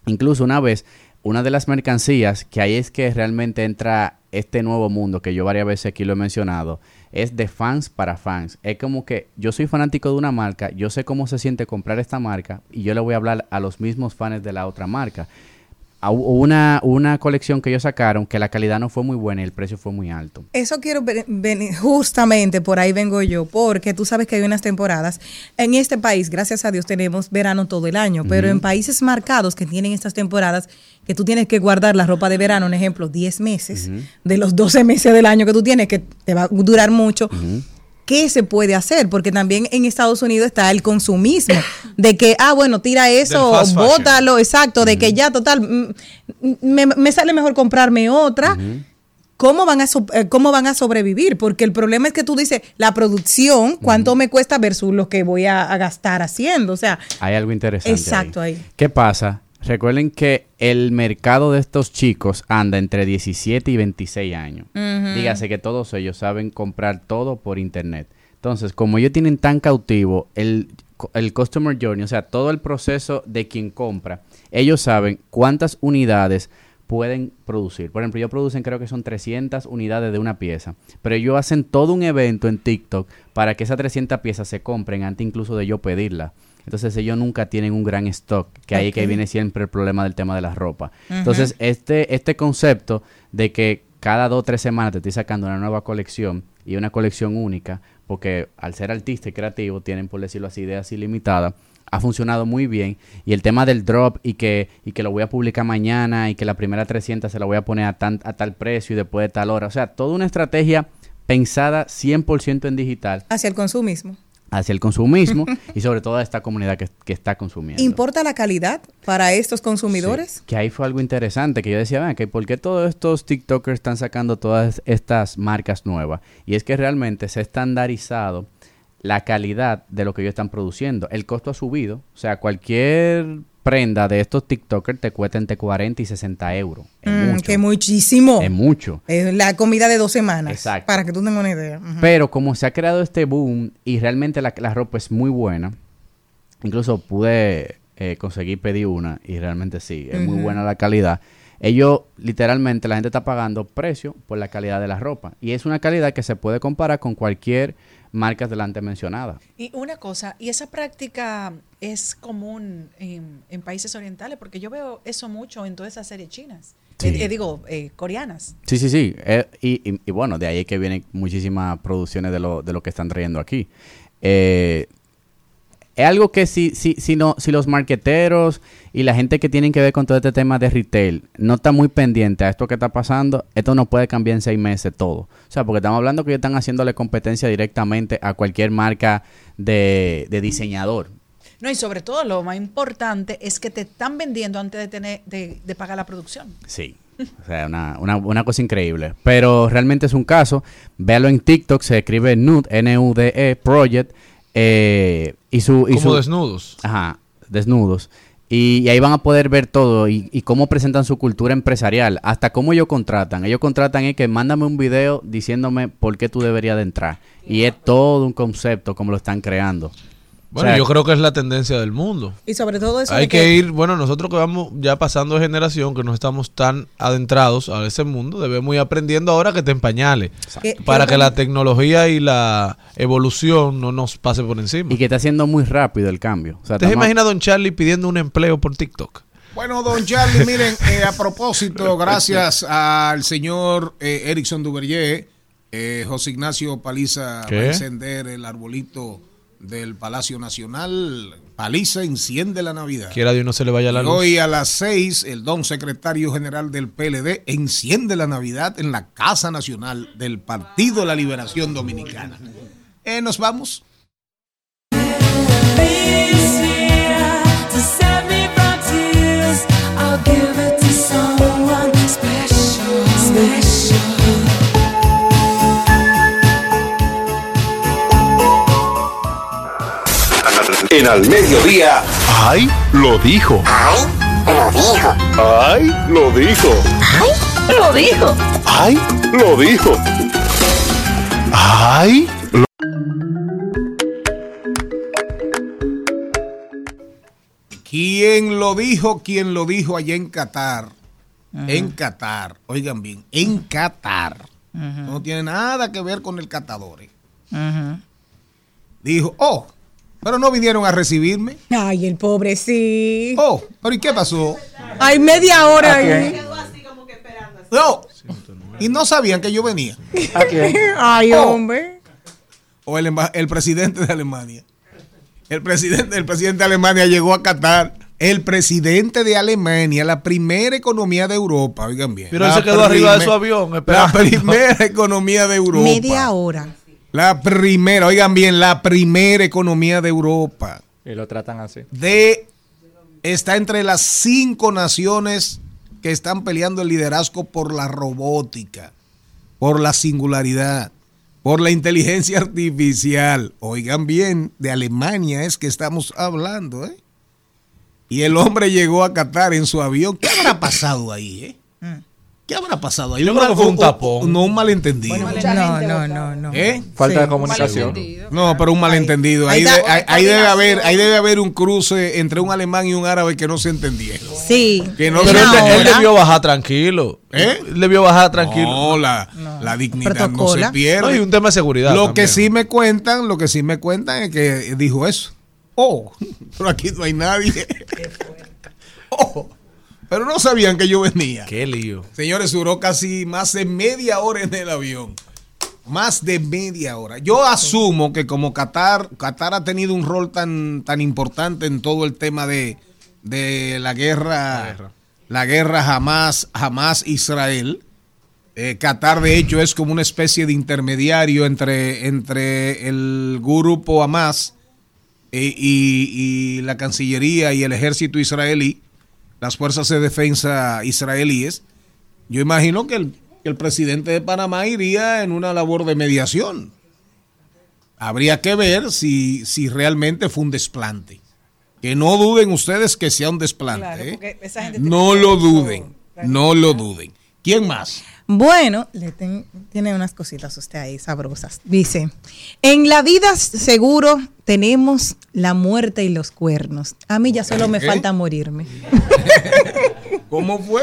Incluso una vez, una de las mercancías, que ahí es que realmente entra este nuevo mundo, que yo varias veces aquí lo he mencionado, es de fans para fans. Es como que yo soy fanático de una marca, yo sé cómo se siente comprar esta marca y yo le voy a hablar a los mismos fans de la otra marca. A- Hubo una, una colección que ellos sacaron que la calidad no fue muy buena y el precio fue muy alto. Eso quiero ver- venir, justamente por ahí vengo yo, porque tú sabes que hay unas temporadas. En este país, gracias a Dios, tenemos verano todo el año, pero en países marcados que tienen estas temporadas, que tú tienes que guardar la ropa de verano, un ejemplo, 10 meses, de los 12 meses del año que tú tienes, que te va a durar mucho. ¿Qué se puede hacer? Porque también en Estados Unidos está el consumismo, de que, ah, bueno, tira eso, bótalo, exacto, de que ya, total, me, me sale mejor comprarme otra. ¿Cómo van, a so- eh, ¿Cómo van a sobrevivir? Porque el problema es que tú dices, la producción, ¿cuánto me cuesta versus lo que voy a, a gastar haciendo? O sea, Hay algo interesante. exacto ahí. ¿Qué pasa? Recuerden que el mercado de estos chicos anda entre 17 y 26 años. Ujú. Dígase que todos ellos saben comprar todo por internet. Entonces, como ellos tienen tan cautivo el, el customer journey, o sea, todo el proceso de quien compra, ellos saben cuántas unidades pueden producir. Por ejemplo, ellos producen creo que son 300 unidades de una pieza, pero ellos hacen todo un evento en TikTok para que esas 300 piezas se compren antes incluso de yo pedirla. Entonces ellos nunca tienen un gran stock, que ahí que viene siempre el problema del tema de la ropa. Entonces este, este concepto de que cada dos o tres semanas te estoy sacando una nueva colección y una colección única, porque al ser artista y creativo tienen, por decirlo así, ideas ilimitadas, ha funcionado muy bien. Y el tema del drop y que, y que lo voy a publicar mañana y que la primera 300 se la voy a poner a, tan, a tal precio y después de tal hora. O sea, toda una estrategia pensada 100% en digital Hacia el consumismo. Hacia el consumismo y sobre todo a esta comunidad que, que está consumiendo. ¿Importa la calidad para estos consumidores? Que ahí fue algo interesante que yo decía, "Ven, que ¿por qué todos estos TikTokers están sacando todas estas marcas nuevas? Y es que realmente se ha estandarizado la calidad de lo que ellos están produciendo. El costo ha subido, o sea, cualquier prenda de estos TikTokers te cuesta entre 40 y 60 euros. Es Mm, mucho. que muchísimo. Es mucho. Es la comida de dos semanas. Exacto. Para que tú tengas una idea. Pero como se ha creado este boom y realmente la, la ropa es muy buena, incluso pude eh, conseguir pedir una y realmente sí, es muy buena la calidad. ellos literalmente la gente está pagando precio por la calidad de la ropa y es una calidad que se puede comparar con cualquier marca delante mencionada. Y una cosa, y esa práctica es común en, en países orientales, porque yo veo eso mucho en todas esas series chinas, Sí. Eh, eh, digo, eh, coreanas. Sí, sí, sí. Eh, y, y- y bueno, de ahí es que vienen muchísimas producciones de lo, de lo que están trayendo aquí. Es algo que si, si, si, no, si los marqueteros y la gente que tienen que ver con todo este tema de retail no está muy pendiente a esto que está pasando, esto no puede cambiar en seis meses todo. O sea, porque estamos hablando que ellos están haciéndole competencia directamente a cualquier marca de, de diseñador. No, y sobre todo lo más importante es que te están vendiendo antes de tener de, de pagar la producción. Sí. O sea, una, una, una cosa increíble. Pero realmente es un caso. Véalo en TikTok, se escribe Nude, N-U-D-E, Project. Eh, y su, y Como su- desnudos. Ajá, desnudos. Y, y ahí van a poder ver todo y, y cómo presentan su cultura empresarial, hasta cómo ellos contratan. Ellos contratan es que mándame un video diciéndome por qué tú deberías de entrar. Y es todo un concepto como lo están creando. Bueno, O sea, yo creo que es la tendencia del mundo. Y sobre todo eso Hay de que ir, bueno, nosotros que vamos ya pasando de generación, que no estamos tan adentrados a ese mundo, debemos ir aprendiendo ahora que te empañale. Que- Para que- que la tecnología y la evolución no nos pase por encima. Y que está haciendo muy rápido el cambio. O sea, ¿Te estamos- imaginas a Don Charlie pidiendo un empleo por TikTok? Bueno, don Charlie, miren, eh, a propósito, gracias al señor eh, Erickson Duverger, eh, José Ignacio Paliza ¿Qué? va a encender el arbolito del Palacio Nacional. Paliza enciende la Navidad. Quiera Dios no se le vaya la luz. hoy a las seis, el don secretario general del PLD enciende la Navidad en la Casa Nacional del Partido de la Liberación Dominicana. Eh, Nos vamos. To save me from tears, I'll give it to someone special. Special. En al mediodía. ¡Ay! Lo dijo. ¡Ay! Lo dijo. ¡Ay! Lo dijo. ¡Ay! Lo dijo. ¡Ay! Lo ¿Quién lo dijo? ¿Quién lo dijo allá en Qatar? En Qatar, oigan bien, en Qatar. No tiene nada que ver con el catador. eh. Dijo, oh, pero no vinieron a recibirme. Ay, el pobre sí. Oh, pero ¿y qué pasó? Hay media hora ahí. No. Y no sabían que yo venía. Ay, Oh. hombre. O el, el presidente de Alemania. El presidente, el presidente de Alemania llegó a Qatar. El presidente de Alemania, la primera economía de Europa, oigan bien. Pero él La se quedó arriba de su avión La esperando. primera economía de Europa. Media hora. La primera, oigan bien, la primera economía de Europa. Y lo tratan así. De está entre las cinco naciones que están peleando el liderazgo por la robótica, por la singularidad, por la inteligencia artificial. Oigan bien, de Alemania es que estamos hablando, ¿eh? Y el hombre llegó a Qatar en su avión. ¿Qué habrá pasado ahí, eh? ¿Qué habrá pasado ahí? Yo creo que fue un tapón. No, un malentendido. No, no, no, no. ¿Eh? Falta de comunicación. No, pero un malentendido. Ahí, Ahí de- está, ahí- ahí debe haber, ahí debe haber un cruce entre un alemán y un árabe que no se entendieron. Sí. Que no Pero se él, él debió bajar tranquilo. ¿Eh? Él debió bajar tranquilo. No, la, la dignidad no Protocola. se pierde. No, y un tema de seguridad. lo también. que sí me cuentan, lo que sí me cuentan es que dijo eso. Oh, pero aquí no hay nadie. Oh, pero no sabían que yo venía. Qué lío. Señores, duró casi más de media hora en el avión. Más de media hora. Yo asumo que como Qatar, Qatar ha tenido un rol tan, tan importante en todo el tema de, de la guerra, la guerra, jamás, jamás Israel. Eh, Qatar, de hecho, es como una especie de intermediario entre, entre el grupo Hamas eh, y, y la Cancillería y el ejército israelí, las fuerzas de defensa israelíes. Yo imagino que el, que el presidente de Panamá iría en una labor de mediación. Habría que ver si, si realmente fue un desplante. Que no duden ustedes que sea un desplante. Claro, ¿eh? No lo duden. No lo duden. ¿Quién más? Bueno, le ten- tiene unas cositas usted ahí sabrosas. Dice, en la vida seguro tenemos la muerte y los cuernos. A mí ya solo me falta morirme. ¿Cómo fue?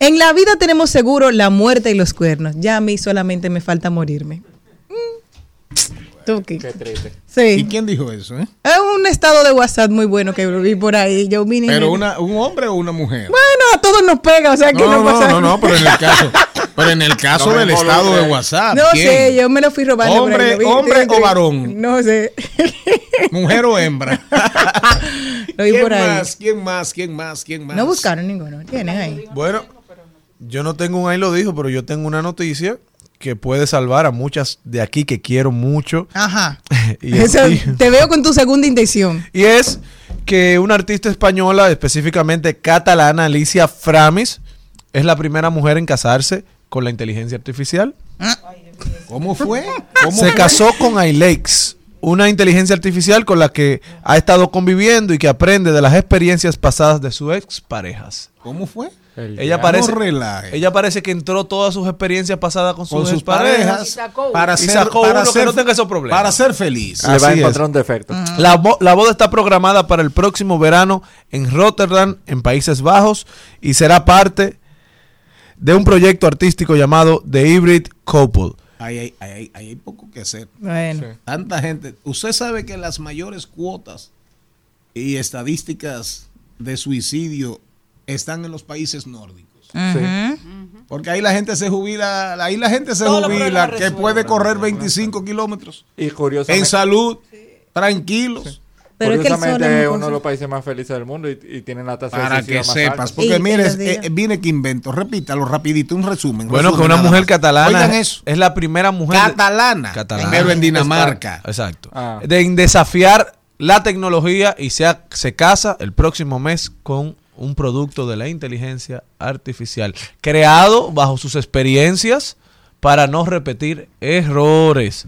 En la vida tenemos seguro la muerte y los cuernos. Ya a mí solamente me falta morirme. Mm. Qué triste. Sí. ¿Y quién dijo eso? eh? Es un estado de WhatsApp muy bueno que vi por ahí. Yo vine ¿Pero una, un hombre o una mujer? Bueno, a todos nos pega, o sea que No, no, no, pasa no, no, pero en el caso, pero en el caso No del estado de WhatsApp. No ¿quién? sé, yo me lo fui robando. por ahí, Hombre, hombre o varón. No sé. Mujer o hembra. Lo vi ¿Quién por ahí. más? ¿Quién más? ¿Quién más? ¿Quién más? No buscaron ninguno. Tienen ahí. Bueno, yo no tengo un ahí lo dijo, pero yo tengo una noticia que puede salvar a muchas de aquí que quiero mucho. Ajá. Y, Eso, te veo con tu segunda intención. y es que una artista española, específicamente catalana, Alicia Framis, es la primera mujer en casarse con la inteligencia artificial. ¿Cómo fue? ¿Cómo Se fue? casó con iLex, una inteligencia artificial con la que ha estado conviviendo y que aprende de las experiencias pasadas de sus exparejas. ¿Cómo fue? Ella parece, No ella parece que entró todas sus experiencias pasadas con sus, Con sus exparejas parejas para y ser, sacó para uno que ser- no tenga esos problemas. Para ser feliz. Le va a encontrar un defecto. La, la boda está programada para el próximo verano en Rotterdam, en Países Bajos, y será parte de un proyecto artístico llamado The Hybrid Couple. Ahí hay, ahí hay- ahí hay poco que hacer. Bueno. Tanta gente. Usted sabe que las mayores cuotas y estadísticas de suicidio están en los países nórdicos. Porque ahí la gente se jubila, ahí la gente se jubila que puede correr 25 kilómetros Y curiosamente, en salud, tranquilos. Pero es que el sol curiosamente es muy es uno de los países más felices del mundo y, y tienen la tasa de Para suicidio que más sepas, alta. porque Y- mire, eh, viene que invento, repítalo rapidito, un resumen. Bueno, que una mujer más. catalana eso. es la primera mujer de- Catalana, Catalana. pero en Dinamarca. Exacto. Ah. De en desafiar la tecnología y se, ha- se casa el próximo mes con un producto de la inteligencia artificial creado bajo sus experiencias para no repetir errores.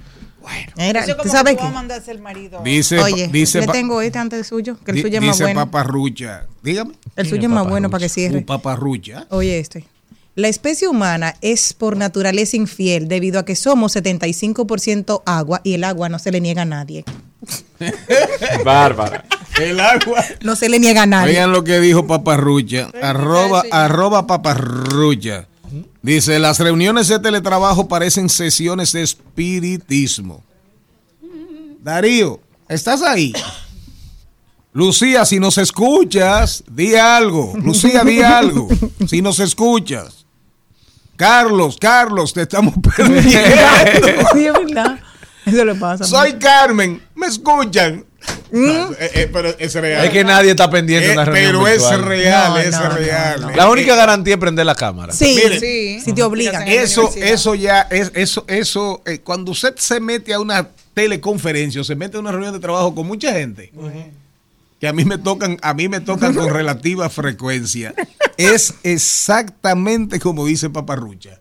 Mira, Eso ¿tú como sabes que el marido. Dice, Oye, dice, le tengo este antes del suyo, que el di- suyo es más dice bueno. paparrucha. Dígame. El suyo es más bueno para que cierre. Un paparrucha. Oye, este. La especie humana es por naturaleza infiel debido a que somos 75% agua y el agua no se le niega a nadie. Bárbara. El agua. No se le niega a nadie. Oigan lo que dijo Paparrucha. Arroba, arroba Paparrucha. Dice, las reuniones de teletrabajo parecen sesiones de espiritismo. Darío, ¿estás ahí? Lucía, si nos escuchas, di algo. Lucía, di algo. Si nos escuchas. Carlos, Carlos, te estamos perdiendo. Sí, es verdad. Eso le pasa. Soy Carmen, ¿me escuchan? No, eh, eh, pero es real. Es que nadie está pendiente de Eh, una reunión pero es real, No, es no, real. no. La única garantía es prender la cámara. Sí, Sí. si te obligan. Eso, eso ya es, eso, eso, eh, cuando usted se mete a una teleconferencia o se mete a una reunión de trabajo con mucha gente, que a mí me tocan, a mí me tocan con relativa frecuencia, es exactamente como dice Paparrucha.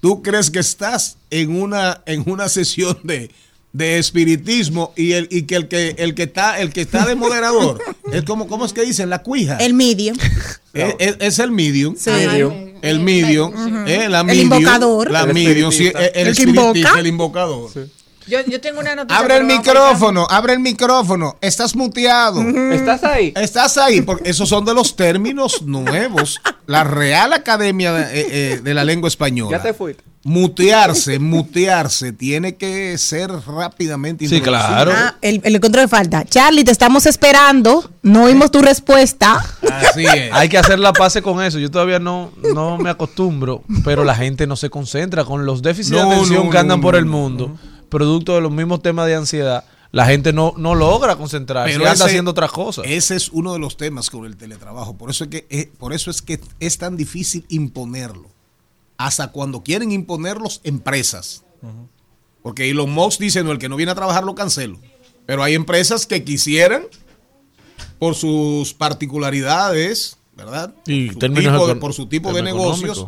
Tú crees que estás en una, en una sesión de, de espiritismo y el, y que el que el que está, el que está de moderador, es como, ¿cómo es que dicen? La cuija. El medium. Es, es- es el medium. Sí. Medium. El medium. eh, la El medium, invocador. La El medium, sí, espiritista. el, el El que espiritista, invoca. el invocador. Yo, yo tengo una noticia. Abre el micrófono, abre el micrófono. Estás muteado. ¿Estás ahí? Estás ahí, porque esos son de los términos nuevos. La Real Academia de, eh, eh, de la Lengua Española. Ya te fuiste. Mutearse, mutearse, tiene que ser rápidamente Sí, claro. Ah, el, el control de falta. Charlie, te estamos esperando. No oímos tu respuesta. Así es. Hay que hacer la pase con eso. Yo todavía no, no me acostumbro, pero la gente no se concentra con los déficits No, de atención no, que andan no, por el no. mundo, producto de los mismos temas de ansiedad. La gente no, no logra concentrarse, Pero y anda ese- haciendo otras cosas. Ese es uno de los temas con el teletrabajo. Por eso es que, eh, por eso es, que es tan difícil imponerlo. Hasta cuando quieren imponerlos empresas. Porque Elon Musk dice, no, el que no viene a trabajar lo cancelo. Pero hay empresas que quisieran, por sus particularidades, ¿verdad? Y Su tipo de- por su tipo de negocios,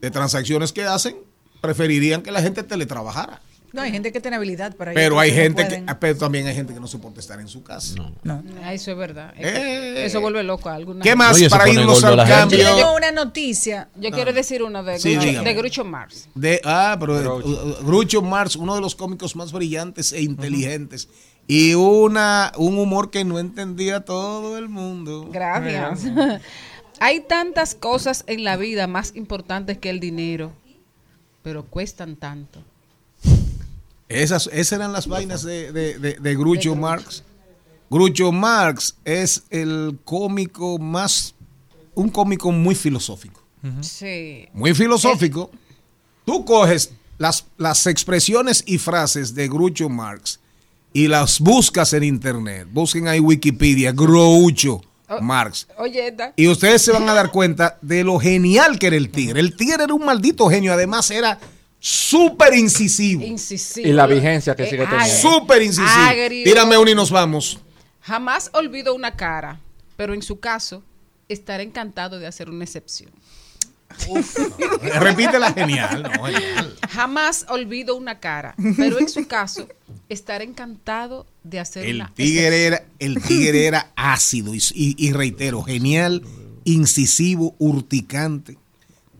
de transacciones que hacen, preferirían que la gente teletrabajara. No, hay gente que tiene habilidad para Pero hay no gente que, pueden. ah, pero también hay gente que no soporta estar en su casa. Ah, Eso es verdad. Eh. eso vuelve loco a alguna ¿Qué más Oye, para irnos al gente. Yo cambio? tengo una noticia. Yo quiero decir una de, Sí, dígame. de Groucho Mars. De, ah, pero uh, uh, Groucho Marx, uno de los cómicos más brillantes e inteligentes. Y una, un humor que no entendía todo el mundo. Gracias. Hay tantas cosas en la vida más importantes que el dinero, pero cuestan tanto. Esas, esas eran las vainas de, de, de- de Groucho Marx. Groucho Marx es el cómico más, un cómico muy filosófico. Sí. Muy filosófico. Tú coges las, las expresiones y frases de Groucho Marx y las buscas en internet. Busquen ahí Wikipedia, Groucho Marx. Oye, esta. Y ustedes se van a dar cuenta de lo genial que era el tigre. El tigre era un maldito genio. Además, era súper incisivo. Incisivo. Y la vigencia que Eh, sigue agrio. teniendo. Súper incisivo. Agrio. Tírame una y nos vamos. Jamás olvido una cara, pero en su caso, estaré encantado de hacer una excepción. Repite la genial. no, genial. Jamás olvido una cara, pero en su caso, estaré encantado de hacer El una tigre era, el tigre era ácido y, y- y reitero, genial, incisivo, urticante.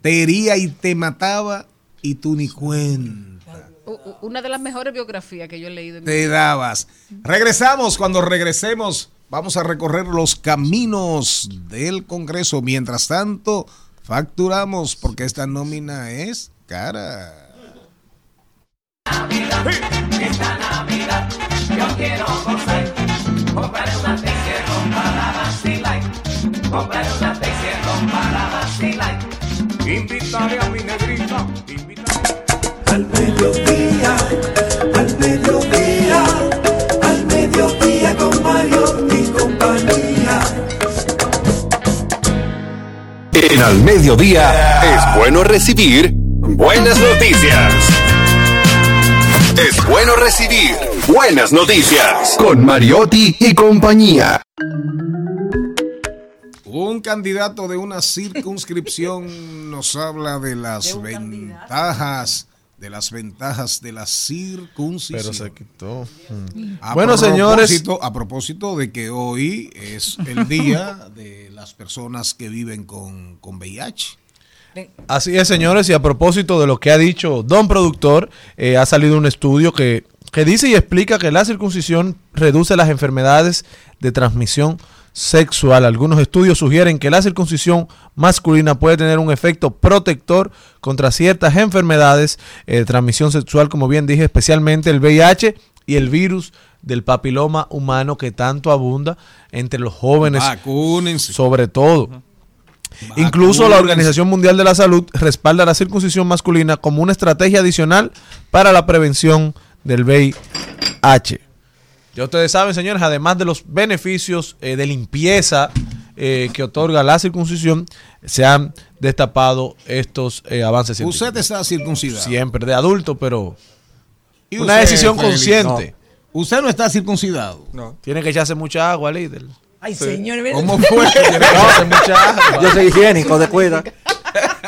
Te hería y te mataba y tú ni cuenta. Una de las mejores biografías que yo he leído en mi Te vida. dabas. Regresamos. Cuando regresemos, vamos a recorrer los caminos del Congreso. Mientras tanto, facturamos porque esta nómina es cara. Esta Navidad yo quiero gozar. Comprar una Teixeira para vacilar. Comprar una Teixeira para vacilar. Invitaré a mi negrita. Al mediodía, Al mediodía, al mediodía con Mario y compañía. En al mediodía es bueno recibir buenas noticias. Es bueno recibir buenas noticias con Mariotti y compañía. Un candidato de una circunscripción nos habla de las ventajas, de las ventajas de la circuncisión. Pero se quitó. A Bueno, señores. A propósito de que hoy es el día de las personas que viven con, con VIH. Así es, señores, y a propósito de lo que ha dicho Don Productor, eh, ha salido un estudio que, que dice y explica que la circuncisión reduce las enfermedades de transmisión sexual. Algunos estudios sugieren que la circuncisión masculina puede tener un efecto protector contra ciertas enfermedades eh, de transmisión sexual, como bien dije, especialmente el VIH y el virus del papiloma humano que tanto abunda entre los jóvenes, sobre todo. Incluso la Organización Mundial de la Salud respalda la circuncisión masculina como una estrategia adicional para la prevención del VIH. Ya ustedes saben, señores, además de los beneficios eh, de limpieza eh, que otorga la circuncisión, se han destapado estos eh, avances científicos. Usted está circuncidado. Siempre, de adulto, pero ¿Y una decisión consciente. Usted no está circuncidado. No. Tiene que echarse mucha agua, líder. Ay, Sí. señor, mira. ¿Cómo fue? Tiene que echarse mucha agua. Yo soy higiénico, de cuida.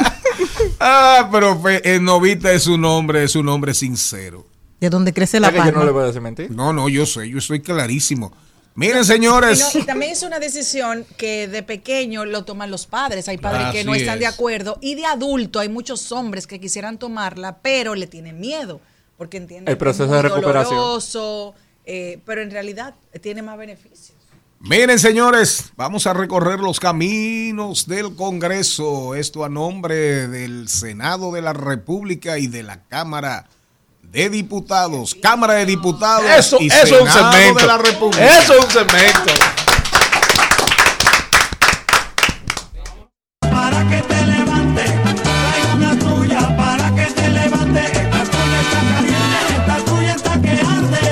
ah, pero fe- el Novita es un hombre, es un hombre sincero. De donde crece la que yo no le palma. voy a decir mentir. No, no, yo sé, yo estoy clarísimo. Miren, Y, señores. no, y también es una decisión que de pequeño lo toman los padres. Hay padres que no están de acuerdo. Y de adulto hay muchos hombres que quisieran tomarla, pero le tienen miedo. Porque entienden El proceso que es de muy recuperación. doloroso, eh, pero en realidad tiene más beneficios. Miren, señores, vamos a recorrer los caminos del Congreso. Esto a nombre del Senado de la República y de la Cámara de Diputados. Cámara de Diputados. Eso, y eso es un Senado segmento. de la República. Eso es un segmento. Para que te levante, trae una tuya para que te levante. Esta tuya está caliente, esta tuya está que arde.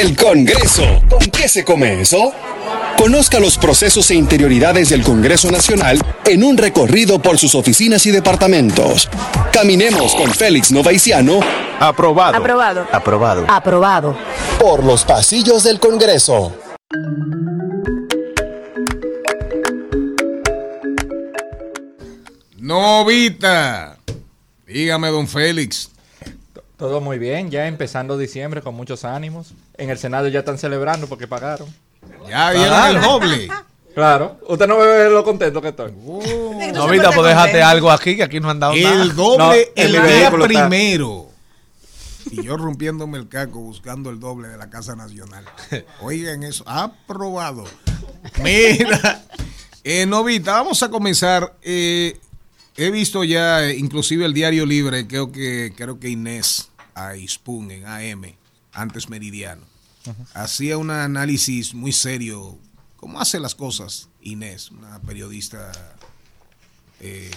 El Congreso. ¿Con qué se come eso? Conozca los procesos e interioridades del Congreso Nacional en un recorrido por sus oficinas y departamentos. Caminemos con Félix Novaiciano. Aprobado. Aprobado. Aprobado. Aprobado. Por los pasillos del Congreso. Novita. Dígame, don Félix. Todo muy bien, ya empezando diciembre con muchos ánimos. En el Senado ya están celebrando porque pagaron. Ya dieron el doble. Claro, usted no me ve lo contento que estoy. Novita, pues déjate algo aquí, que aquí no han dado nada. El doble No, el día está. primero. Y yo rompiéndome el caco buscando el doble de la Casa Nacional. Oigan eso, aprobado. Mira, eh, Novita, vamos a comenzar. Eh, he visto ya, eh, inclusive el Diario Libre, creo que, creo que Inés a Ispun en AM, antes Meridiano, hacía un análisis muy serio. ¿Cómo hace las cosas Inés, una periodista eh,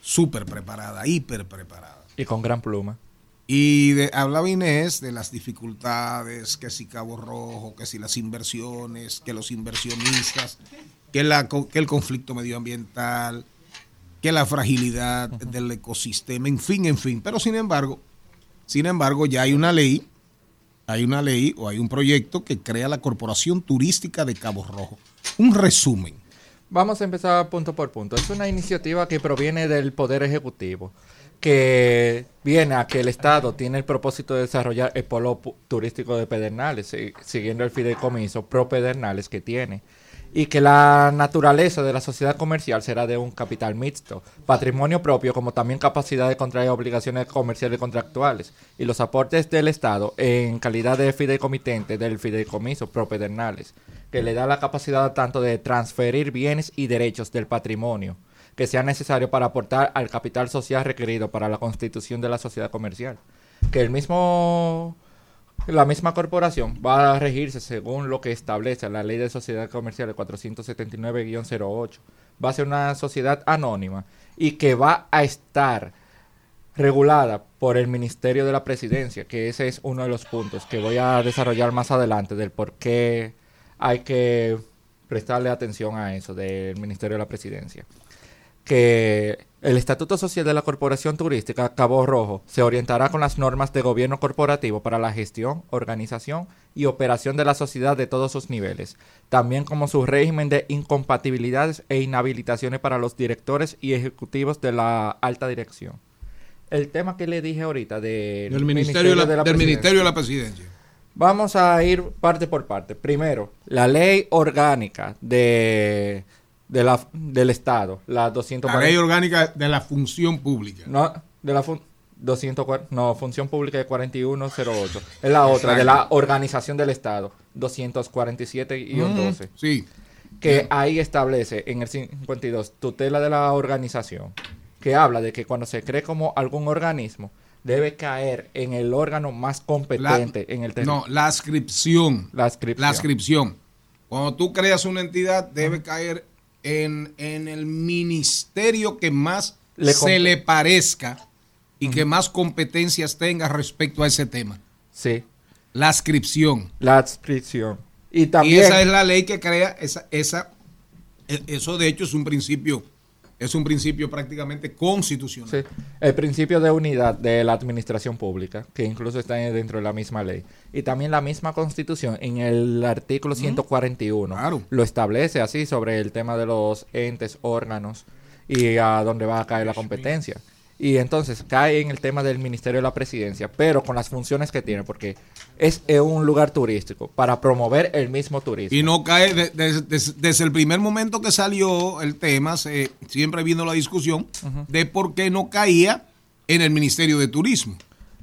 súper preparada, hiper preparada? Y con gran pluma. Y de- hablaba Inés de las dificultades, que si Cabo Rojo, que si las inversiones, que los inversionistas, que, la, que el conflicto medioambiental, que la fragilidad del ecosistema, en fin, en fin. Pero sin embargo, sin embargo, ya hay una ley, hay una ley o hay un proyecto que crea la Corporación Turística de Cabo Rojo. Un resumen. Vamos a empezar punto por punto. Es una iniciativa que proviene del Poder Ejecutivo, que viene a que el Estado tiene el propósito de desarrollar el polo turístico de Pedernales, si- siguiendo el fideicomiso pro Pedernales que tiene. Y que la naturaleza de la sociedad comercial será de un capital mixto, patrimonio propio como también capacidad de contraer obligaciones comerciales contractuales y los aportes del Estado en calidad de fideicomitente del fideicomiso pro Pedernales que le da la capacidad tanto de transferir bienes y derechos del patrimonio que sea necesario para aportar al capital social requerido para la constitución de la sociedad comercial. Que el mismo la misma corporación va a regirse según lo que establece la Ley de Sociedades Comerciales 479-08. Va a ser una sociedad anónima y que va a estar regulada por el Ministerio de la Presidencia, que ese es uno de los puntos que voy a desarrollar más adelante del por qué hay que prestarle atención a eso del Ministerio de la Presidencia. Que el Estatuto Social de la Corporación Turística Cabo Rojo se orientará con las normas de gobierno corporativo para la gestión, organización y operación de la sociedad de todos sus niveles, también como su régimen de incompatibilidades e inhabilitaciones para los directores y ejecutivos de la alta dirección. El tema que le dije ahorita del, Del Ministerio de la- del Presidencia. Ministerio de la Presidencia. Vamos a ir parte por parte. Primero, la ley orgánica de, de la, del Estado, la 240. La ley orgánica de la función pública. No, de la fun- 204 no, función pública de 4108. Es la otra, de la organización del Estado, 247 y Mm, 12. Sí. Que ahí establece en el 52 tutela de la organización, que habla de que cuando se cree como algún organismo, debe caer en el órgano más competente en el No, la ascripción. La ascripción. La ascripción. Cuando tú creas una entidad, debe caer en, en el ministerio que más Le se le parezca y que más competencias tenga respecto a ese tema. Sí. La ascripción. La adscripción. Y Y también esa es la ley que crea esa, esa, e- eso de hecho es un principio, es un principio prácticamente constitucional. Sí, el principio de unidad de la administración pública, que incluso está dentro de la misma ley. Y también la misma constitución, en el artículo 141, lo establece así sobre el tema de los entes, órganos y a dónde va a caer la competencia. Y entonces cae en el tema del Ministerio de la Presidencia, pero con las funciones que tiene, porque es eh, un lugar turístico para promover el mismo turismo. Y no cae, de- de- des- desde el primer momento que salió el tema, se, siempre vino la discusión de por qué no caía en el Ministerio de Turismo.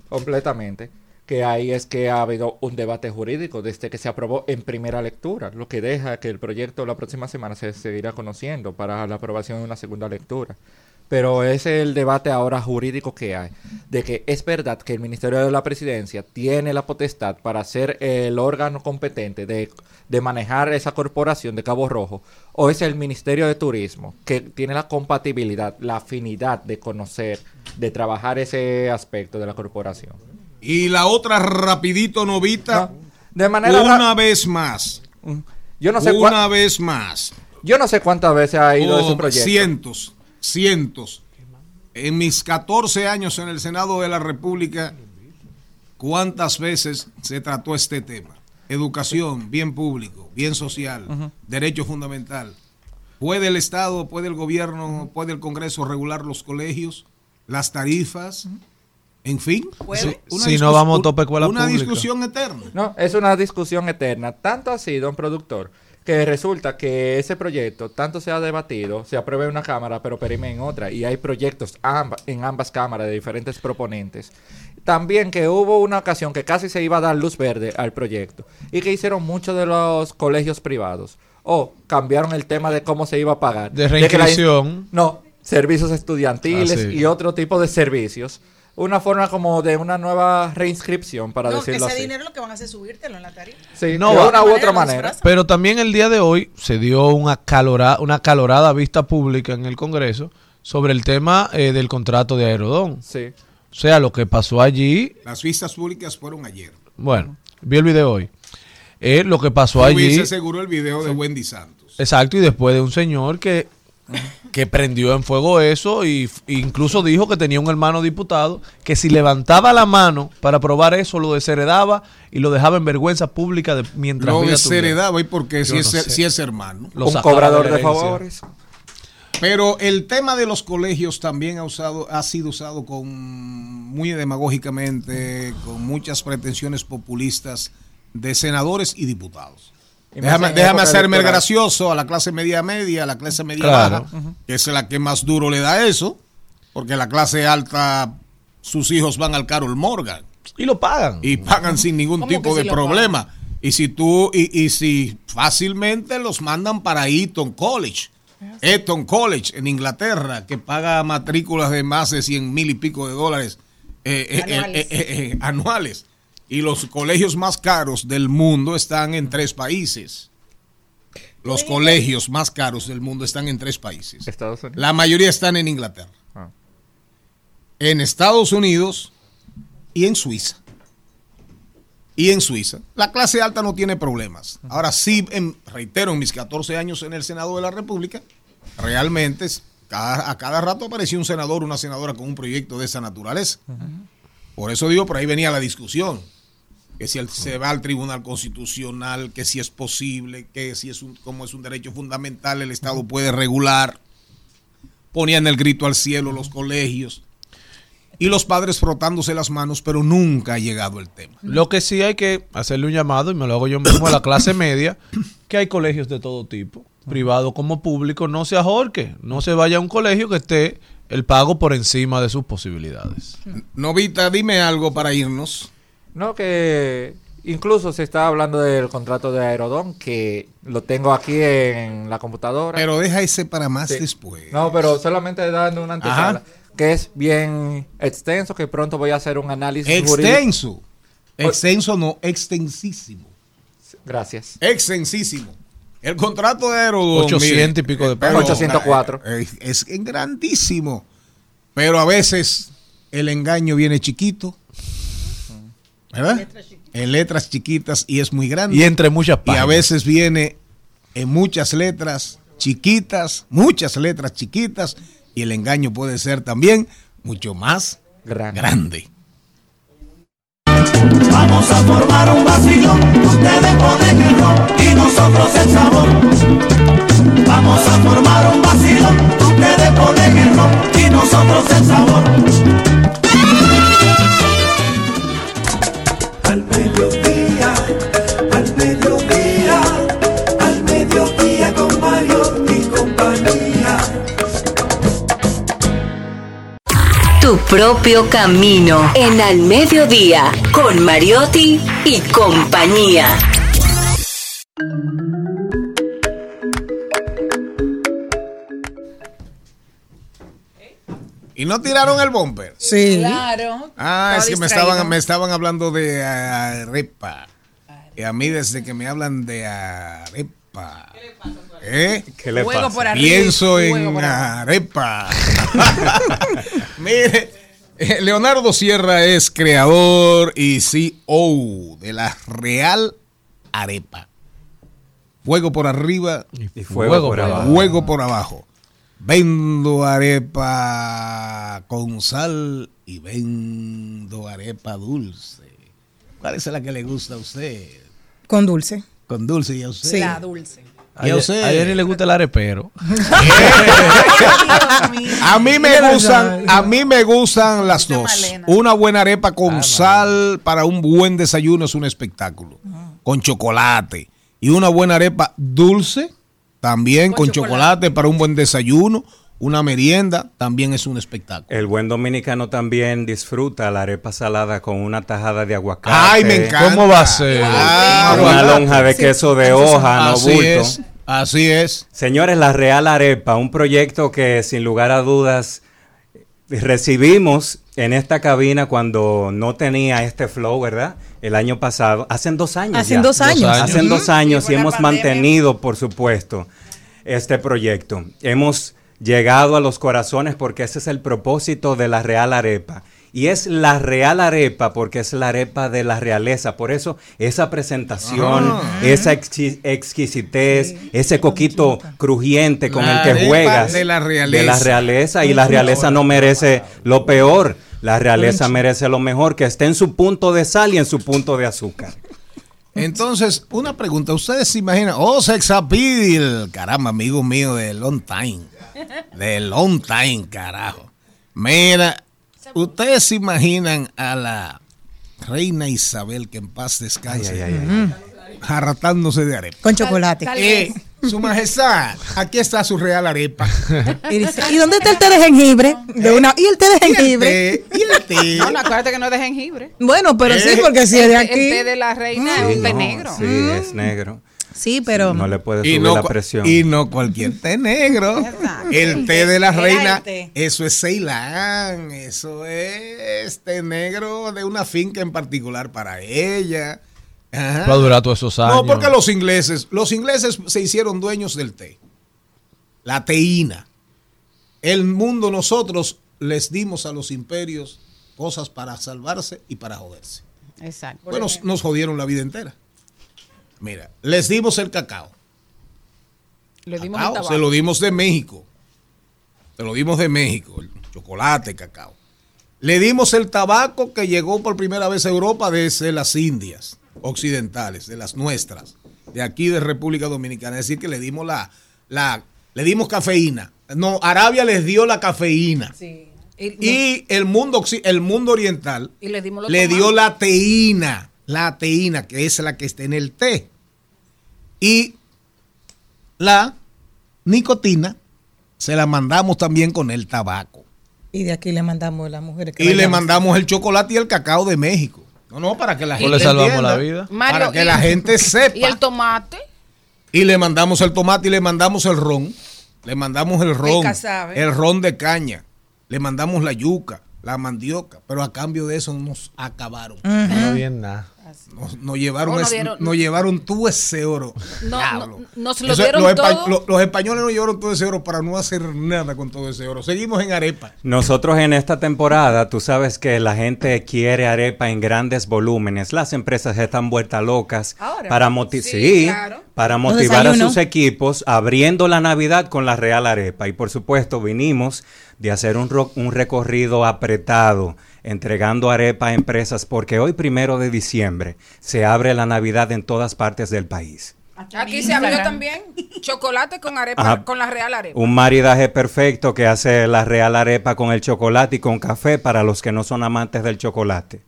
Completamente. Que ahí es que ha habido un debate jurídico desde que se aprobó en primera lectura, lo que deja que el proyecto la próxima semana se seguirá conociendo para la aprobación en una segunda lectura. Pero ese es el debate ahora jurídico que hay, de que es verdad que el Ministerio de la Presidencia tiene la potestad para ser el órgano competente de, de manejar esa corporación de Cabo Rojo, o es el Ministerio de Turismo que tiene la compatibilidad, la afinidad de conocer, de trabajar ese aspecto de la corporación. Y la otra, rapidito, novita, de manera una vez más. Yo no sé Una vez más. Yo no sé cuántas veces ha ido Oh, ese proyecto. Cientos, cientos. En mis 14 años en el Senado de la República, ¿cuántas veces se trató este tema? Educación, bien público, bien social, derecho fundamental. ¿Puede el Estado, puede el gobierno, puede el Congreso regular los colegios, las tarifas? En fin, una Si no vamos a tope escuela Una pública. discusión eterna. No, es una discusión eterna. Tanto así, don productor, que resulta que ese proyecto tanto se ha debatido, se aprueba en una cámara, pero perime en otra, y hay proyectos en ambas cámaras de diferentes proponentes. También que hubo una ocasión que casi se iba a dar luz verde al proyecto y que hicieron muchos de los colegios privados. O cambiaron el tema de cómo se iba a pagar. De reinscripción. no, servicios estudiantiles Ah, sí. y otro tipo de servicios. Una forma como de una nueva reinscripción, para No, decirlo ese así. dinero lo que van a hacer es subírtelo en la tarifa. Sí, No de una u otra manera. Pero también el día de hoy se dio una calorada, una calorada vista pública en el Congreso sobre el tema eh, del contrato de Aerodón. Sí. O sea, lo que pasó allí, Las vistas públicas fueron ayer. bueno, vi el video hoy. Eh, lo que pasó allí. Hubiese seguro el video de Wendy Santos. Exacto, y después de un señor que, que prendió en fuego eso y incluso dijo que tenía un hermano diputado que si levantaba la mano para probar eso lo desheredaba y lo dejaba en vergüenza pública de, mientras Lo desheredaba y porque si, no es, si es hermano. Lo Un cobrador de herencia. favores. Pero el tema de los colegios también ha usado, ha sido usado con muy demagógicamente, con muchas pretensiones populistas de senadores y diputados. Déjame, déjame hacerme el gracioso a la clase media media, a la clase media Claro. baja, que es la que más duro le da eso, porque la clase alta, sus hijos van al Carol Morgan Y lo pagan. y pagan sin ningún ¿Cómo tipo de si problema. Y si tú, y, y si fácilmente los mandan para Eton College, Eton College en Inglaterra, que paga matrículas de más de 100 mil y pico de dólares eh, eh, eh, Anuales. eh, eh, eh, anuales. Y los colegios más caros del mundo están en tres países. Los colegios más caros del mundo están en tres países. Estados Unidos. La mayoría están en Inglaterra. Ah. En Estados Unidos y en Suiza. Y en Suiza. La clase alta no tiene problemas. Ahora sí, en- reitero, en mis 14 años en el Senado de la República, realmente cada- a cada rato aparecía un senador, una senadora con un proyecto de esa naturaleza. Por eso digo, por ahí venía la discusión. Que si se va al Tribunal Constitucional, que si es posible, que si es un, como es un derecho fundamental, el Estado puede regular. Ponían el grito al cielo los colegios. Y los padres frotándose las manos, pero nunca ha llegado el tema. Lo que sí hay que hacerle un llamado, y me lo hago yo mismo a la clase media, que hay colegios de todo tipo, privado como público, no se ahorque, no se vaya a un colegio que esté el pago por encima de sus posibilidades. Novita, dime algo para irnos. No, que incluso se está hablando del contrato de Aerodón, que lo tengo aquí en la computadora. Pero deja ese para más Sí. después. No, pero solamente dando una antesala, Ajá. que es bien extenso, que pronto voy a hacer un análisis jurídico. Extenso. Extenso no, extensísimo. Gracias. Extensísimo. El contrato de Aerodón. 800 y pico de pesos. 804. eh, Es, es grandísimo. Pero a veces el engaño viene chiquito. ¿Verdad? En letras chiquitas y es muy grande. Y entre muchas Y páginas. a veces viene en muchas letras chiquitas, muchas letras chiquitas, y el engaño puede ser también mucho más Grande. grande. Vamos a formar un vacilón, ustedes ponen el ron y nosotros el sabor. Vamos a formar un vacilón, ustedes ponen el ron y nosotros el sabor. Propio camino en Al Mediodía con Mariotti y compañía. ¿Y no tiraron el bumper? Sí. Claro. Ah, es que me estaban, me estaban hablando de arepa. Y a mí desde que me hablan de arepa. ¿Eh? ¿Qué le Fuego pasa? por arriba. Pienso en por arepa. Mire, Leonardo Sierra es creador y CEO de la Real Arepa. Fuego por arriba Y fuego, por abajo. Fuego por abajo. Vendo arepa con sal y vendo arepa dulce. ¿Cuál es la que le gusta a usted? Con dulce. Con dulce y a usted. Sí. La dulce. A A usted. a Jenny le gusta el arepero. A mí me gustan, a mí me gustan las dos. Una buena arepa con sal para un buen desayuno es un espectáculo. Con chocolate. Y una buena arepa dulce, también con, chocolate. para un buen desayuno, una merienda, también es un espectáculo. El buen dominicano también disfruta la arepa salada con una tajada de aguacate. Ay, me encanta. ¿Cómo va a ser? Ah, una lonja de Sí. queso de hoja, no Así bulto. es, así es. Señores, la Real Arepa, un proyecto que sin lugar a dudas recibimos en esta cabina cuando no tenía este flow, ¿verdad? El año pasado, hacen dos años. Hacen ya. dos años. Hacen dos años y hemos pandemia. mantenido, por supuesto, este proyecto. Hemos llegado a los corazones porque ese es el propósito de la Real Arepa. Y es la Real Arepa porque es la arepa de la realeza. Por eso esa presentación, Ah. esa exqui- exquisitez, ese coquito crujiente con La el que juegas. de la realeza. De la realeza. Y la realeza no merece lo peor. La realeza merece lo mejor, que esté en su punto de sal y en su punto de azúcar. Entonces, una pregunta. ¿Ustedes se imaginan? Oh, Sexapil. Caramba, amigo mío de long time. De long time, carajo. Mira, ¿ustedes se imaginan a la reina Isabel, que en paz descanse, Ay, ay, ay, jarratándose de arepa? Con chocolate. Eh, su majestad, aquí está su real arepa. Y dice, ¿y dónde está el té de jengibre? De una, ¿Y el té de ¿Y el jengibre? té? ¿Y el té? No, no, acuérdate que no es de jengibre. Bueno, pero sí, Eh. porque si es de El- aquí. El té de la reina Sí, es un té no, negro. Sí, es negro. Sí, pero. No le puede Y subir no, la presión. y no cualquier té negro. El té de la reina, eso es Ceilán, eso es té negro de una finca en particular para ella. Ajá. Va a durar todos esos años. No, porque los ingleses, los ingleses se hicieron dueños del té. La teína. El mundo, nosotros les dimos a los imperios cosas para salvarse y para joderse. Exacto. Bueno, nos jodieron la vida entera. Mira, les dimos el cacao. Le dimos Cacao, el se lo dimos de México. Se lo dimos de México, el chocolate, cacao. Le dimos el tabaco que llegó por primera vez a Europa desde las Indias occidentales, de las nuestras, de aquí de República Dominicana. Es decir, que le dimos la, la le dimos cafeína. No, Arabia les dio la cafeína. Y, Y el mundo, el mundo oriental y le dimos los le dio la teína, la teína, que es la que está en el té. Y la nicotina se la mandamos también con el tabaco. Y de aquí le mandamos a las mujeres que Y le mandamos el chocolate y el cacao de México. No, no, para que la gente le salvamos entienda, la vida. Mario, para que y- la gente sepa. Y el tomate. Y le mandamos el tomate y le mandamos el ron. Le mandamos el ron. El ron de caña. Le mandamos la yuca, la mandioca. Pero a cambio de eso nos acabaron. No bien nada. Nos, nos llevaron, nos ese- dieron- nos llevaron todo ese oro. No, no, nos lo Eso- dieron los, todo. españoles nos llevaron todo ese oro para no hacer nada con todo ese oro. Seguimos en arepa. Nosotros en esta temporada, tú sabes que la gente quiere arepa en grandes volúmenes. Las empresas están vueltas locas Ahora. para, moti- Sí, sí, claro. para motivar a sus equipos abriendo la Navidad con la Real Arepa. Y por supuesto vinimos de hacer un recorrido apretado entregando arepa a empresas porque hoy primero de diciembre se abre la Navidad en todas partes del país. Aquí se abrió también chocolate con arepa, Ajá. con la real arepa. Un maridaje perfecto que hace la Real Arepa con el chocolate y con café para los que no son amantes del chocolate.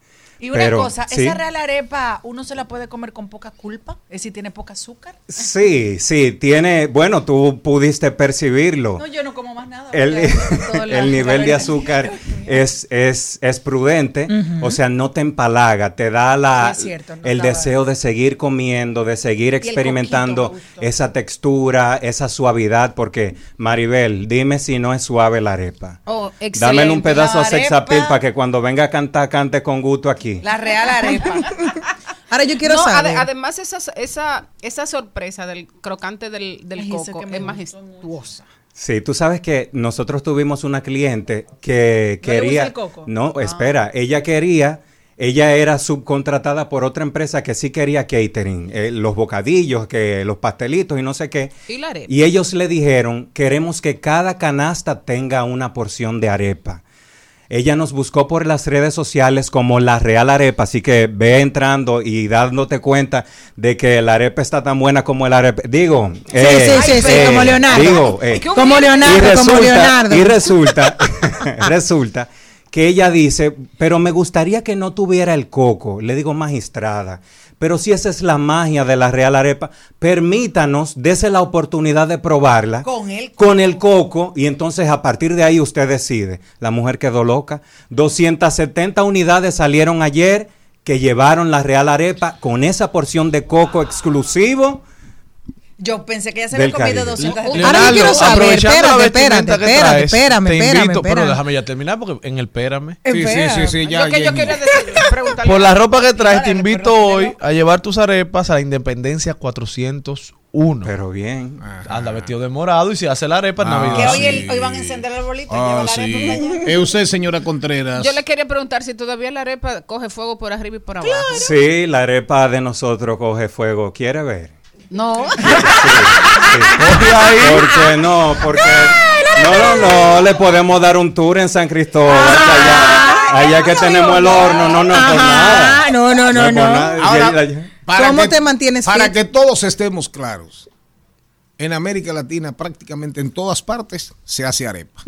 Y una Pero, cosa, sí. esa real arepa, ¿uno se la puede comer con poca culpa? Es decir, tiene poca azúcar. Sí, sí, tiene, bueno, tú pudiste percibirlo. No, yo no como más nada. El, nivel de azúcar es, es, es prudente, o sea, no te empalaga, te da la, Sí, es cierto, no el deseo de seguir comiendo, de seguir coquito experimentando esa textura, esa suavidad, porque Maribel, dime si no es suave la arepa. Oh, Dame un pedazo a La sex arepa- appeal para que cuando venga a cantar, cante con gusto aquí. La real arepa. Ahora yo quiero No, saber. ade- además, esa, esa, esa sorpresa del crocante del, del Ay, coco es majestuosa. Sí, tú sabes que nosotros tuvimos una cliente que ¿No le gusta quería... el coco? No, Ah. espera, ella quería... Ella era subcontratada por otra empresa que sí quería catering, eh, los bocadillos, que los pastelitos y no sé qué. Y la arepa. Y ellos le dijeron, queremos que cada canasta tenga una porción de arepa. Ella nos buscó por las redes sociales como la Real Arepa, así que ve entrando y dándote cuenta de que la arepa está tan buena como el arepa. Digo, eh, sí, sí, sí, como Leonardo. Digo, eh, Como Leonardo, y como Leonardo. Y resulta, resulta que ella dice, pero me gustaría que no tuviera el coco. Le digo, magistrada, Pero si esa es la magia de la Real Arepa, permítanos, dese la oportunidad de probarla Con el con el coco y entonces a partir de ahí usted decide. La mujer quedó loca. 270 unidades salieron ayer que llevaron la Real Arepa con esa porción de coco exclusivo. Yo pensé que ya se había comido Caribe. 200 Ahora yo quiero saber, la espérate, espérate, espérate, espérame, espérame, invito, pero déjame ya terminar porque en el espérame. Sí, sí, sí, sí, ya, Yo que yo Jenny. quería decir, preguntarle. Por la ropa que traes, te invito hoy a llevar tus arepas a la Independencia 401. Pero bien. Anda vestido de morado y se hace la arepa en Ah, Navidad. Que hoy, sí. el- hoy van a encender el arbolito y Ah, llevar la sí. arepa allá. Es usted, señora Contreras. Yo le quería preguntar si todavía la arepa coge fuego por arriba y por abajo. Sí, la arepa de nosotros coge fuego. ¿Quiere ver? No. ¿Por qué no? Porque no, no, no, le podemos dar un tour en San Cristóbal. allá, allá que tenemos el horno, no, no, por nada. Ah, no, no, no, no. Ahora, ¿Cómo que- te mantienes Para fit? que todos estemos claros. En América Latina, prácticamente en todas partes, se hace arepa.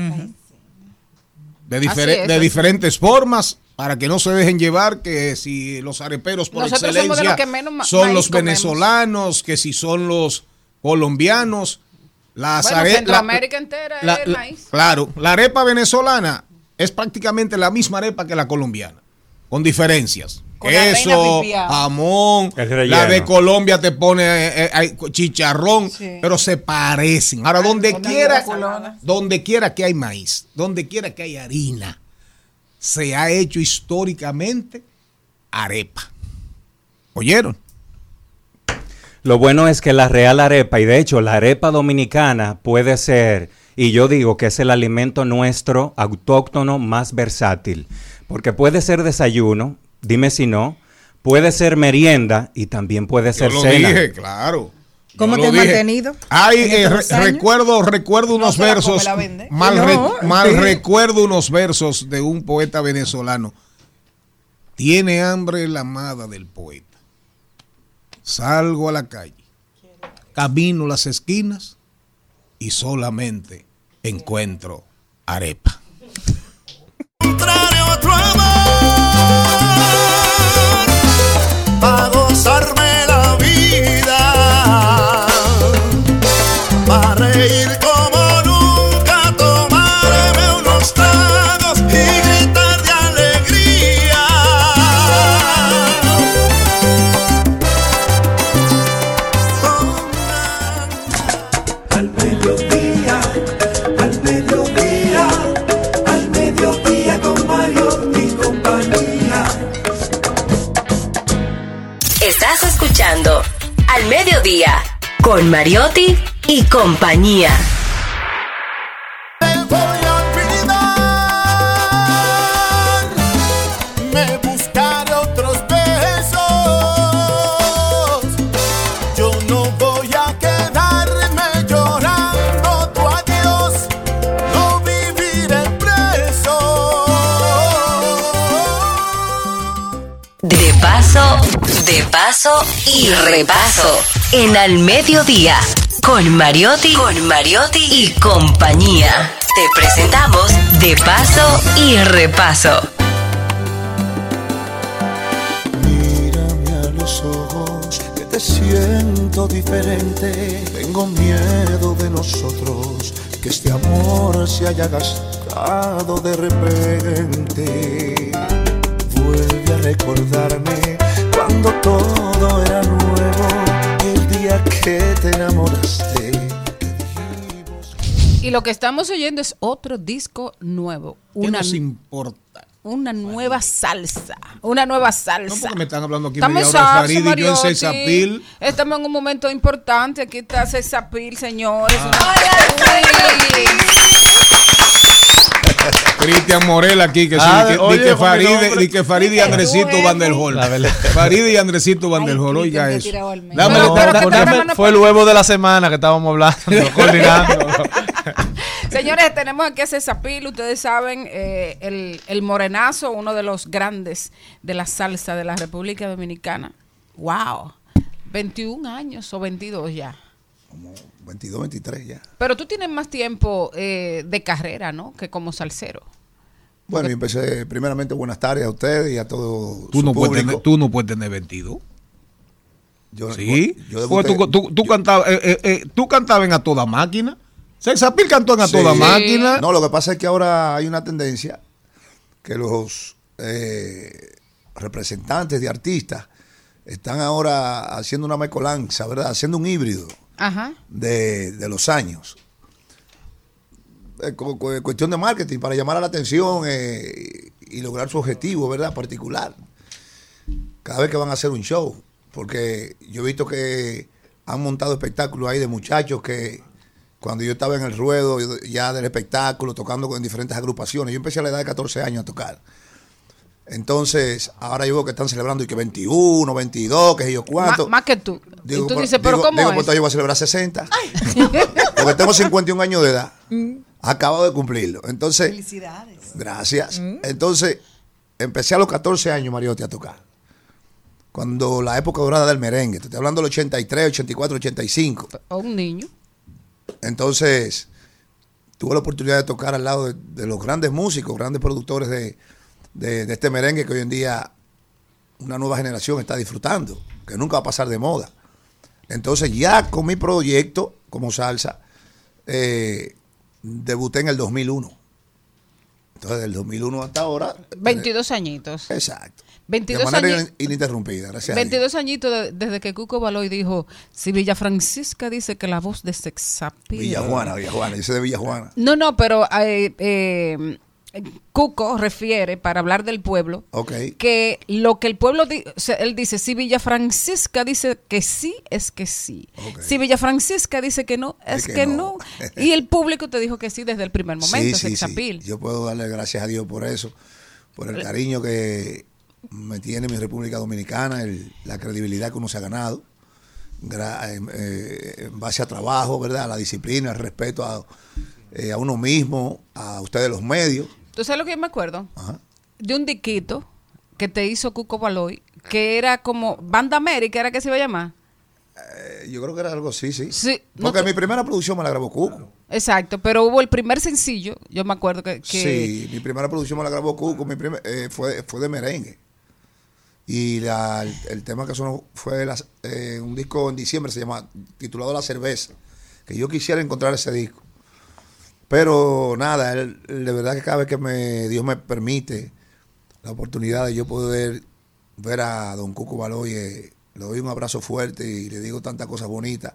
De, es, diferentes formas, para que no se dejen llevar que si los areperos por Nosotros somos de excelencia los que menos ma- son los comemos. venezolanos, que si son los colombianos, las Bueno, are- la- Centroamérica entera la- es el la- maíz. Claro, la arepa venezolana es prácticamente la misma arepa que la colombiana, con diferencias. Con la Queso, jamón, la de Colombia te pone eh, eh, chicharrón, Sí. pero se parecen. Ahora, donde quiera, la donde quiera que hay maíz, donde quiera que hay harina, se ha hecho históricamente arepa. ¿Oyeron? Lo bueno es que la real arepa, y de hecho la arepa dominicana puede ser, y yo digo que es el alimento nuestro autóctono más versátil, porque puede ser desayuno, dime si no, puede ser merienda y también puede ser Yo lo cena. dije, claro. ¿Cómo te has dije. mantenido Ay, eh, re- recuerdo, recuerdo unos versos. Mal, No, re- mal sí. recuerdo unos versos de un poeta venezolano. Tiene hambre la amada del poeta. Salgo a la calle, camino las esquinas y solamente encuentro arepa. contrario otro amor para Mariotti y compañía. En Al Mediodía con Mariotti, con Mariotti y compañía. Te presentamos De paso y repaso. Mírame a los ojos, que te siento diferente. Tengo miedo de nosotros, que este amor se haya gastado de repente. Vuelve a recordarme cuando todo era nuevo, que te enamoraste. Y lo que estamos oyendo es otro disco nuevo. ¿Qué Una, nos importa? una nueva salsa. Una nueva salsa. No, porque me están hablando aquí Estamos media hora salsa, Farid y yo en. Sexapil. Estamos en un momento importante. Aquí está Sexapil, señores. Ah. Cristian Morel aquí, que sí, Ah, di que, oye, di que con mi Farid, nombre. di que Farid y Andresito Van del Hall. La verdad. Farid y Andresito Van del Hall, oiga eso. tirado al medio. Dame, No, dame- no, dame- no, fue el huevo de la semana que estábamos hablando, coordinando. Señores, tenemos aquí a Cesapil, ustedes saben, eh, el, el morenazo, uno de los grandes de la salsa de la República Dominicana. ¡Wow! 21 años o 22 ya. 22, 23 ya. Pero tú tienes más tiempo eh, de carrera, ¿no? Que como salsero. Bueno, yo empecé primeramente buenas tardes a ustedes y a todo tú, su no puedes público. tener, tú no puedes tener 22. Yo- sí. yo Pues debuté- tú, tú, tú cantabas, eh, eh, eh, tú cantabas en A Toda Máquina. Sexapil cantó en A Toda. Máquina. No, lo que pasa es que ahora hay una tendencia que los eh, representantes de artistas están ahora haciendo una mezcolanza, ¿verdad? Haciendo un híbrido De, de los años. Eh, cu- cu- cuestión de marketing para llamar a la atención eh, y lograr su objetivo, ¿verdad? Particular. Cada vez que van a hacer un show. Porque yo he visto que han montado espectáculos ahí de muchachos que cuando yo estaba en el ruedo ya del espectáculo, tocando con diferentes agrupaciones, yo empecé a la edad de 14 años a tocar. Entonces, ahora yo veo que están celebrando y que 21, 22, que sé yo cuánto. Má- más que tú. Digo, y tú dices, pero digo- ¿cómo digo, es? pues, yo voy a celebrar 60. Porque tengo 51 años de edad. Mm. Acabo de cumplirlo. Entonces, Felicidades. gracias. Entonces, empecé a los 14 años, Mariotti, a tocar. Cuando la época dorada del merengue. Te estoy hablando del 83, 84, 85. O un niño. Entonces, tuve la oportunidad de tocar al lado de, de los grandes músicos, grandes productores de, de- de este merengue que hoy en día una nueva generación está disfrutando, que nunca va a pasar de moda. Entonces, ya con mi proyecto como salsa, eh, debuté en el 2001. Entonces, del 2001 hasta ahora. 22 añitos. Exacto. 22 de manera años. in- ininterrumpida, gracias a Dios. 22 añitos de- desde que Cuco Baloy dijo, si Villa Francisca dice que la voz de Sexapil. Villajuana, Villajuana, soy de Villajuana. No, no, pero eh, eh, Cuco refiere, para hablar del pueblo, que lo que el pueblo, di- o sea, él dice, si Villa Francisca dice que sí, es que sí. Si Villa Francisca dice que no, es que que, no. no. Y el público te dijo que sí desde el primer momento, Sí, sí, sí. Yo puedo darle gracias a Dios por eso, por el cariño que me tiene mi República Dominicana, el- la credibilidad que uno se ha ganado, en, eh, en base a trabajo, ¿verdad? A la disciplina, el respeto a, eh, a uno mismo, a ustedes los medios. ¿Tú sabes lo que yo me acuerdo? Ajá. De un diquito que te hizo Cuco Baloy, que era como Banda América, ¿era que se iba a llamar? Eh, yo creo que era algo así, sí. Sí, Porque mi primera producción me la grabó Cuco. Exacto, pero hubo el primer sencillo, yo me acuerdo que... que- Sí, mi primera producción me la grabó Cuco, mi primer- eh, fue, fue de merengue. Y la- el, el tema que sonó fue eh, un disco en diciembre, se llama, titulado La Cerveza, que yo quisiera encontrar ese disco. Pero nada, el- de verdad que cada vez que me, Dios me permite la oportunidad de yo poder ver a don Cuco Baloye, le doy un abrazo fuerte y le digo tantas cosas bonitas,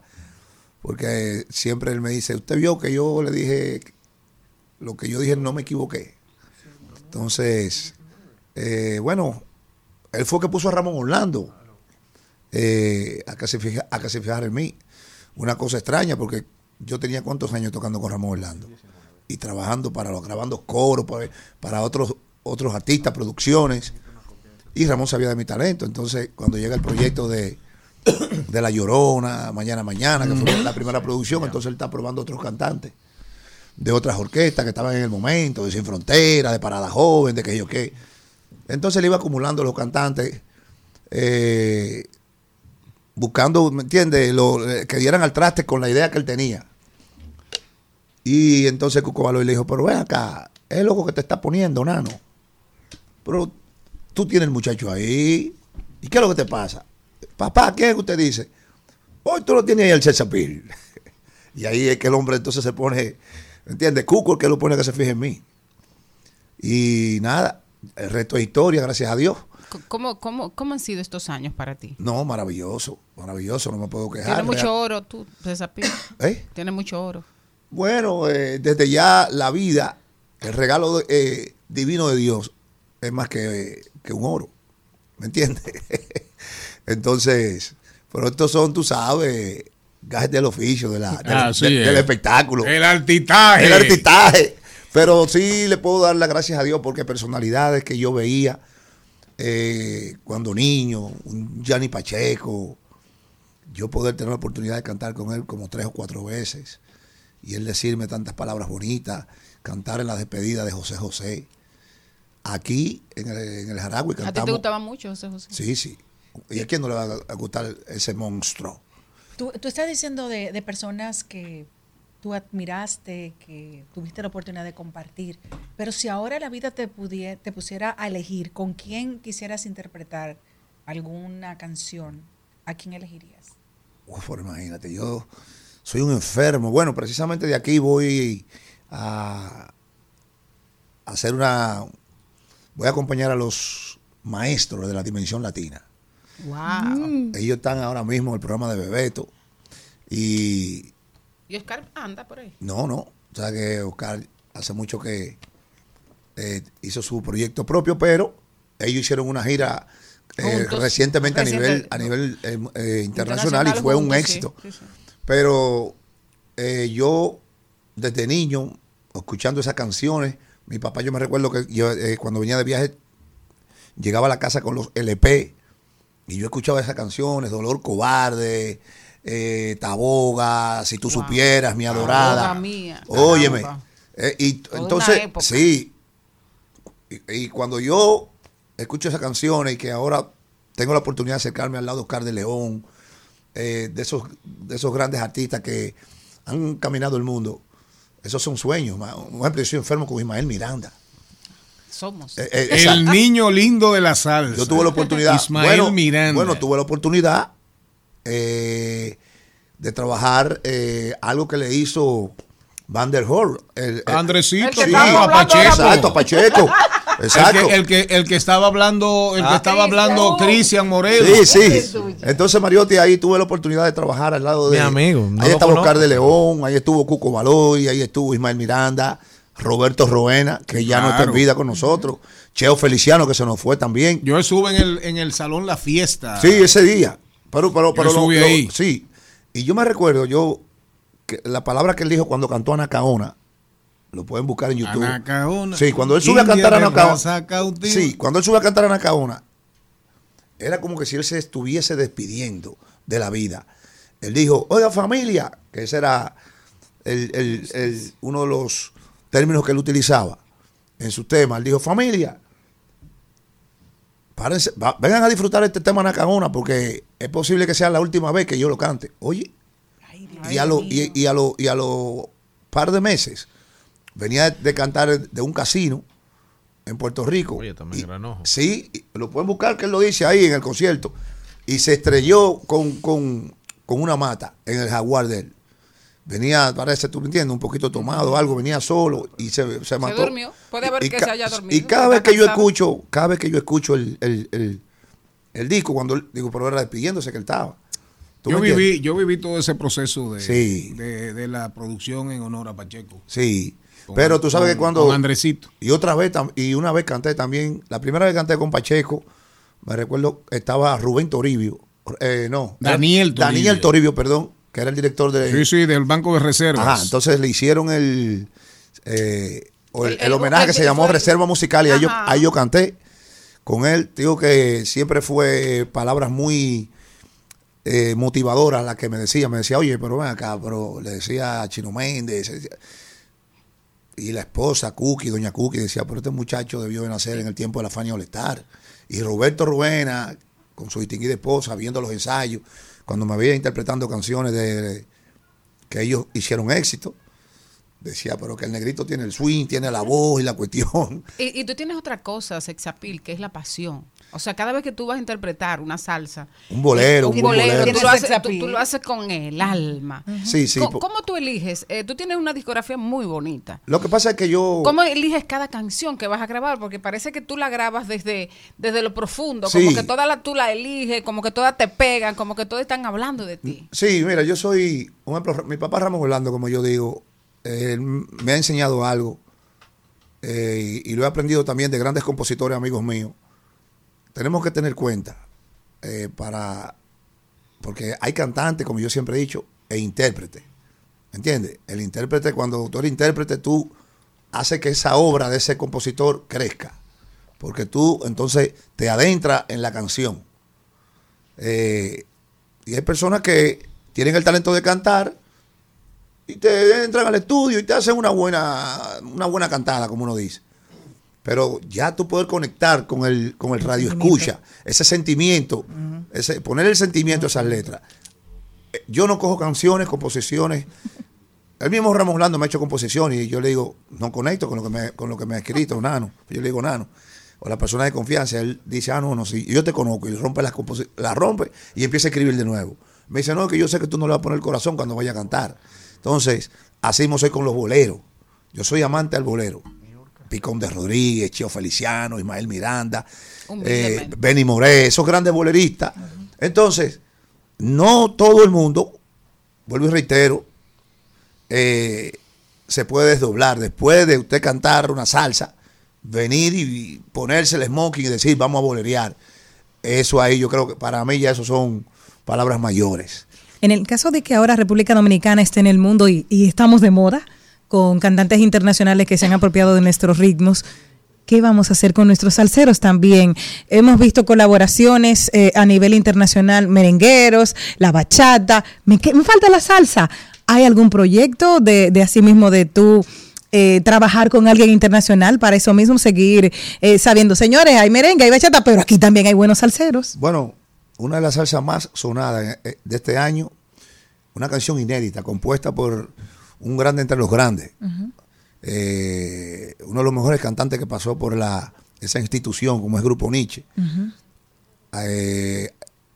porque siempre él me dice, usted vio que yo le dije lo que yo dije no me equivoqué. Entonces, eh, bueno, él fue que puso a Ramón Orlando eh, a, a que se fijara en mí. Una cosa extraña porque yo tenía cuántos años tocando con Ramón Orlando y trabajando para los, grabando coros para, para otros, otros artistas, producciones. Y Ramón sabía de mi talento. Entonces, cuando llega el proyecto de, de La Llorona, Mañana Mañana, que fue la primera producción, entonces él está probando otros cantantes de otras orquestas que estaban en el momento, de Sin Frontera, de Parada Joven, de que yo qué. Entonces le iba acumulando los cantantes, eh, buscando, ¿me entiendes?, eh, que dieran al traste con la idea que él tenía. Y entonces Cuco le dijo, pero ven acá, es loco que te está poniendo, nano. Pero tú tienes el muchacho ahí. ¿Y qué es lo que te pasa? Papá, ¿qué es que usted dice? Hoy tú lo tienes ahí al Cesapil. y ahí es que el hombre entonces se pone, ¿entiendes? Cuco el que lo pone que se fije en mí. Y nada, el resto es historia, gracias a Dios. ¿Cómo, cómo, ¿Cómo han sido estos años para ti? No, maravilloso, maravilloso, no me puedo quejar. Tiene mucho oro, tú, Cesapil. ¿Eh? Tiene mucho oro. Bueno, eh, desde ya la vida, el regalo de- eh, divino de Dios es más que, que un oro. ¿Me entiendes? Entonces, pero estos son, tú sabes, gajes del oficio, de la, del- es. del espectáculo. El artitaje. El artitaje. Pero sí le puedo dar las gracias a Dios porque personalidades que yo veía eh, cuando niño, un Gianni Pacheco, yo poder tener la oportunidad de cantar con él como tres o cuatro veces y él decirme tantas palabras bonitas, cantar en la despedida de José José. Aquí en el, en el Jaragüe ¿A ti te cantamos. gustaba mucho, José José? Sí, sí. ¿Y a quién no le va a gustar ese monstruo? Tú, tú estás diciendo de, de personas que tú admiraste, que tuviste la oportunidad de compartir, pero si ahora la vida te, pudie- te pusiera a elegir con quién quisieras interpretar alguna canción, ¿a quién elegirías? Uf, pero imagínate, yo soy un enfermo. Bueno, precisamente de aquí voy a hacer una... Voy a acompañar a los maestros de la Dimensión Latina. Wow. Ellos están ahora mismo en el programa de Bebeto. Y Y Oscar anda por ahí. no, no. O sea que Oscar hace mucho que eh, hizo su proyecto propio, pero ellos hicieron una gira eh, recientemente a nivel, a nivel eh, eh, internacional y fue un juntos, sí, éxito. sí, sí. Pero eh, yo, desde niño, escuchando esas canciones, mi papá, yo me recuerdo que yo eh, cuando venía de viaje, llegaba a la casa con los LP y yo escuchaba esas canciones, Dolor Cobarde, eh, Taboga, Si tú supieras, Mi Adorada. Mía, Óyeme. Eh, y Toda entonces, sí. Y, y cuando yo escucho esas canciones y que ahora tengo la oportunidad de acercarme al lado de Oscar de León, eh, de, esos, de esos grandes artistas que han caminado el mundo, esos son sueños. Por ejemplo, yo soy enfermo con Ismael Miranda. Somos. Eh, eh, El exacto. niño lindo de la salsa. Yo tuve la oportunidad. Ismael bueno, Miranda. Bueno, tuve la oportunidad eh, de trabajar eh, algo que le hizo Van der Hoor. El, el- Andresito, Sí, Pacheco. Exacto, a Pacheco. Exacto. El que, el que, el que estaba hablando, el que Ah. estaba hablando Cristian Moreno. Sí, sí. Entonces, Mariotti, ahí tuve la oportunidad de trabajar al lado de. Mi amigo, no ahí estaba. Oscar de León, ahí estuvo Cuco Baloy, ahí estuvo Ismael Miranda, Roberto Roena, que ya no está en vida con nosotros. Cheo Feliciano, que se nos fue también. Yo estuve en el, en el salón La Fiesta. Sí, ese día. Pero, pero, Yo pero lo- estuve lo- ahí. sí. Y yo me recuerdo, yo, que la palabra que él dijo cuando cantó Anacaona, lo pueden buscar en YouTube. Anacaona. Sí, cuando él sube a cantar Anacaona. Sí, cuando él sube a cantar Anacaona, era como que si él se estuviese despidiendo de la vida. Él dijo, oiga familia, que ese era el- el- el- uno de los términos que él utilizaba en su tema. Él dijo, familia, párense, va- vengan a disfrutar este tema Anacaona porque es posible que sea la última vez que yo lo cante. Oye, y a lo, y, y a lo, y a los par de meses venía de cantar de un casino en Puerto Rico. Oye, también gran ojo. Sí, y lo pueden buscar, que él lo dice ahí en el concierto. Y se estrelló con, con, con una mata en el jaguar de él. Venía, parece, tú me entiendes, un poquito tomado, algo, venía solo y se, se mató. durmió. Puede haber Y que se haya dormido. Y cada vez que yo escucho, cada vez que yo escucho el, el, el, el disco, cuando digo, pero era despidiéndose que él estaba. ¿Tú Yo viví, yo viví todo ese proceso de, Sí. de, de la producción en honor a Pacheco. Sí. Pero tú sabes con- que cuando. con Andresito. Y otra vez, y una vez canté también. La primera vez que canté con Pacheco, me recuerdo, estaba Rubén Toribio. eh, no. Daniel Toribio. Daniel Toribio, perdón, que era el director de. Sí, sí, del Banco de Reservas. Ajá, entonces le hicieron el. eh, el, El- homenaje el que se llamó Reserva Musical y ahí yo, ahí yo canté con él. Digo que siempre fue palabras muy eh, motivadoras las que me decía. Me decía, oye, pero ven acá, pero le decía a Chino Méndez. Y la esposa, Cookie, doña Cookie, decía, pero este muchacho debió de nacer en el tiempo de la Fania Olestar. Y Roberto Ruena, con su distinguida esposa, viendo los ensayos, cuando me veía interpretando canciones de, que ellos hicieron éxito, decía, pero que el negrito tiene el swing, tiene la voz y la cuestión. Y, y tú tienes otra cosa, sexapil, que es la pasión. O sea, cada vez que tú vas a interpretar una salsa, Un bolero, un un bolero, bolero. tú, lo haces, Sex tú- appeal. tú lo haces con el alma. Sí, sí, ¿Cómo, tú eliges? Eh, tú tienes una discografía muy bonita. Lo que pasa es que yo... ¿Cómo eliges cada canción que vas a grabar? Porque parece que tú la grabas desde, desde lo profundo, Sí. como que todas la, tú la eliges, como que todas te pegan, como que todas están hablando de ti. Sí, mira, yo soy, un ejemplo, mi papá Ramos Orlando, como yo digo, él me ha enseñado algo eh, y, y lo he aprendido también de grandes compositores amigos míos. Tenemos que tener cuenta eh, para, porque hay cantantes, como yo siempre he dicho, e intérprete. ¿Entiendes? El intérprete, cuando tú eres intérprete, tú haces que esa obra de ese compositor crezca. Porque tú entonces te adentras en la canción. Eh, y hay personas que tienen el talento de cantar y te entran al estudio y te hacen una buena, una buena cantada, como uno dice. Pero ya tú poder conectar con el, con el radio escucha, ese sentimiento, ese, poner el sentimiento a esas letras. Eh, Yo no cojo canciones, composiciones. El mismo Ramos Orlando me ha hecho composiciones y yo le digo, no conecto con lo que me, con lo que me ha escrito, Nano. Yo le digo, Nano, o la persona de confianza, él dice, ah, no, no, sí, yo te conozco, y rompe la, composi- la rompe y empieza a escribir de nuevo. Me dice, no, que yo sé que tú no le vas a poner el corazón cuando vaya a cantar. Entonces, así mismo soy con los boleros. Yo soy amante al bolero. Picón de Rodríguez, Chio Feliciano, Ismael Miranda, eh. Benny Moré, esos grandes boleristas. Entonces, no todo el mundo, vuelvo y reitero, eh, se puede desdoblar. Después de usted cantar una salsa, venir y ponerse el smoking y decir, vamos a bolerear. Eso ahí yo creo que para mí ya eso son palabras mayores. En el caso de que ahora República Dominicana esté en el mundo y, y estamos de moda con cantantes internacionales que se han apropiado de nuestros ritmos, ¿qué vamos a hacer con nuestros salseros también? Hemos visto colaboraciones eh, a nivel internacional, merengueros, la bachata, me, me falta la salsa. ¿Hay algún proyecto de, de así mismo de tú eh, trabajar con alguien internacional para eso mismo seguir eh, sabiendo, señores, hay merengue, hay bachata, pero aquí también hay buenos salseros? Bueno, una de las salsas más sonadas eh, de este año, una canción inédita, compuesta por un grande entre los grandes, eh, uno de los mejores cantantes que pasó por la, esa institución, como es Grupo Nietzsche, eh,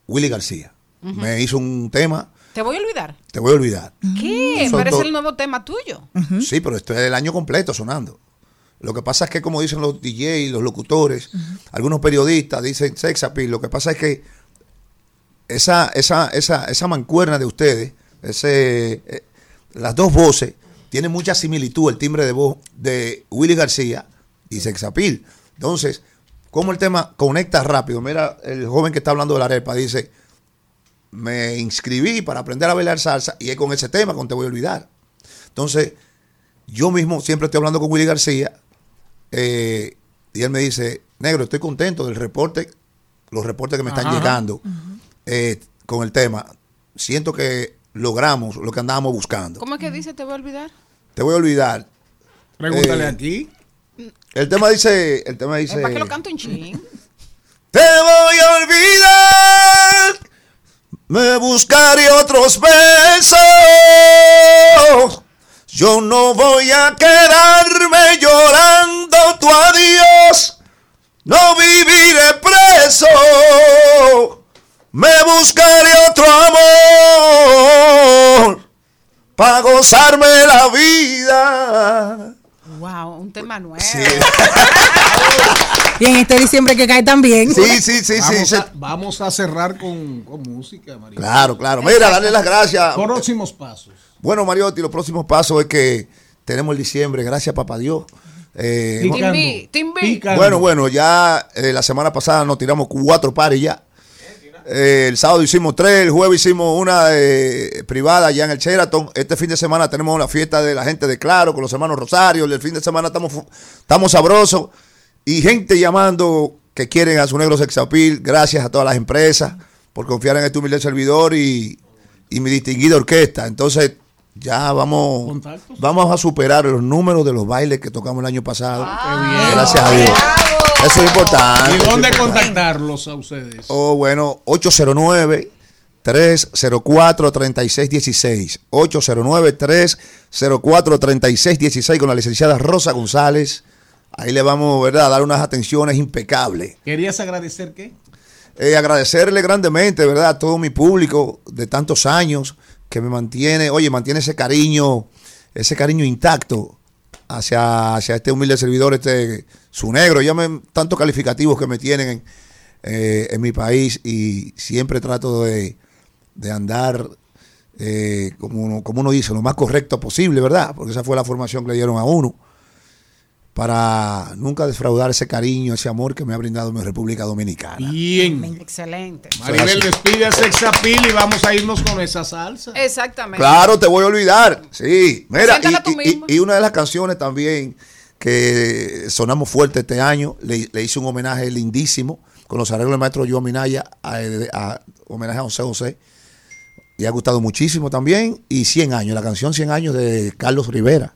Willy García. Me hizo un tema, Te voy a olvidar. te voy a olvidar. ¿Qué? Son Pero es dos- el nuevo tema tuyo. Sí, pero esto es el año completo sonando. Lo que pasa es que, como dicen los DJ, los locutores, algunos periodistas dicen sex appeal. Lo que pasa es que esa, esa, esa, esa mancuerna de ustedes, ese, eh, las dos voces, tienen mucha similitud el timbre de voz de Willy García y sex appeal. Entonces, como el tema conecta rápido. Mira, el joven que está hablando de la arepa dice, me inscribí para aprender a bailar salsa y es con ese tema, con Te voy a olvidar. Entonces, yo mismo siempre estoy hablando con Willy García eh, y él me dice, negro, estoy contento del reporte, los reportes que me están Ajá. llegando eh, con el tema. Siento que logramos lo que andábamos buscando. ¿Cómo es que dice te voy a olvidar? Te voy a olvidar. Pregúntale Eh, aquí. El tema dice, el tema dice, ¿Para que lo canto un chin? te voy a olvidar, me buscaré otros besos. Yo no voy a quedarme llorando tu adiós, no viviré preso. Me buscaré otro amor para gozarme la vida. Wow, un tema nuevo. Y en este diciembre que cae también. Sí, sí, sí, vamos, sí. A, vamos a cerrar con, con música, María. Claro, claro. Mira, darle las gracias. Próximos pasos. Bueno, Mariotti, los próximos pasos es que tenemos el diciembre, gracias papá Dios. Eh, Picando. Timbi, Timbi. Picando. bueno, bueno, ya eh, la semana pasada nos tiramos cuatro pares ya. Eh, el sábado hicimos tres, el jueves hicimos una eh, privada allá en el Sheraton. Este fin de semana tenemos una fiesta de la gente de Claro con los hermanos Rosario. El fin de semana estamos, estamos sabrosos. Y gente llamando que quieren a su negro sexapil. Gracias a todas las empresas por confiar en este humilde servidor y, y mi distinguida orquesta. Entonces, ya vamos, vamos a superar los números de los bailes que tocamos el año pasado. Gracias a Dios. Eso es importante. ¿Y dónde contactarlos a ustedes? Oh, bueno, 809 304 3616. 809 304 3616 con la licenciada Rosa González. Ahí le vamos, ¿verdad?, a dar unas atenciones impecables. ¿Querías agradecer qué? Eh, agradecerle grandemente, ¿verdad?, a todo mi público de tantos años que me mantiene, oye, mantiene ese cariño, ese cariño intacto hacia, hacia este humilde servidor, este su negro. Llamen tantos calificativos que me tienen en, eh, en mi país y siempre trato de, de andar, eh, como, uno, como uno dice, lo más correcto posible, ¿verdad? Porque esa fue la formación que le dieron a uno para nunca defraudar ese cariño, ese amor que me ha brindado mi República Dominicana. Bien. Excelente. Maribel despide a Sexapil y vamos a irnos con esa salsa. Exactamente. Claro, te voy a olvidar. Sí, mira, y, y- mismo. y una de las canciones también que sonamos fuerte este año, le, le hice un homenaje lindísimo con los arreglos del maestro Joe Minaya, a, a- homenaje a José José. Y ha gustado muchísimo también. Y 100 años, la canción 100 años de Carlos Rivera.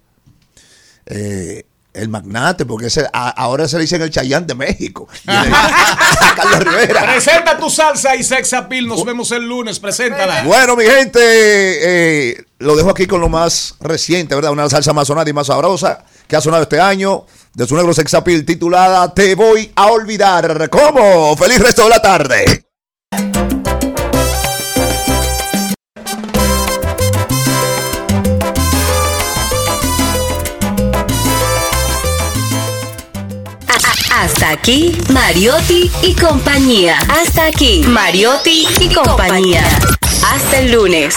Eh, el magnate, porque ese, a- ahora se le dicen el Chayán de México. El- Carlos Rivera. Presenta tu salsa y Sexapil. Nos vemos el lunes. Preséntala. Bueno, mi gente, eh, lo dejo aquí con lo más reciente, ¿verdad? Una salsa más sonada y más sabrosa. que ha sonado este año de su negro sexapil titulada Te voy a olvidar. ¿Cómo? Feliz resto de la tarde. Hasta aquí, Mariotti y compañía. Hasta aquí, Mariotti y compañía. Hasta el lunes.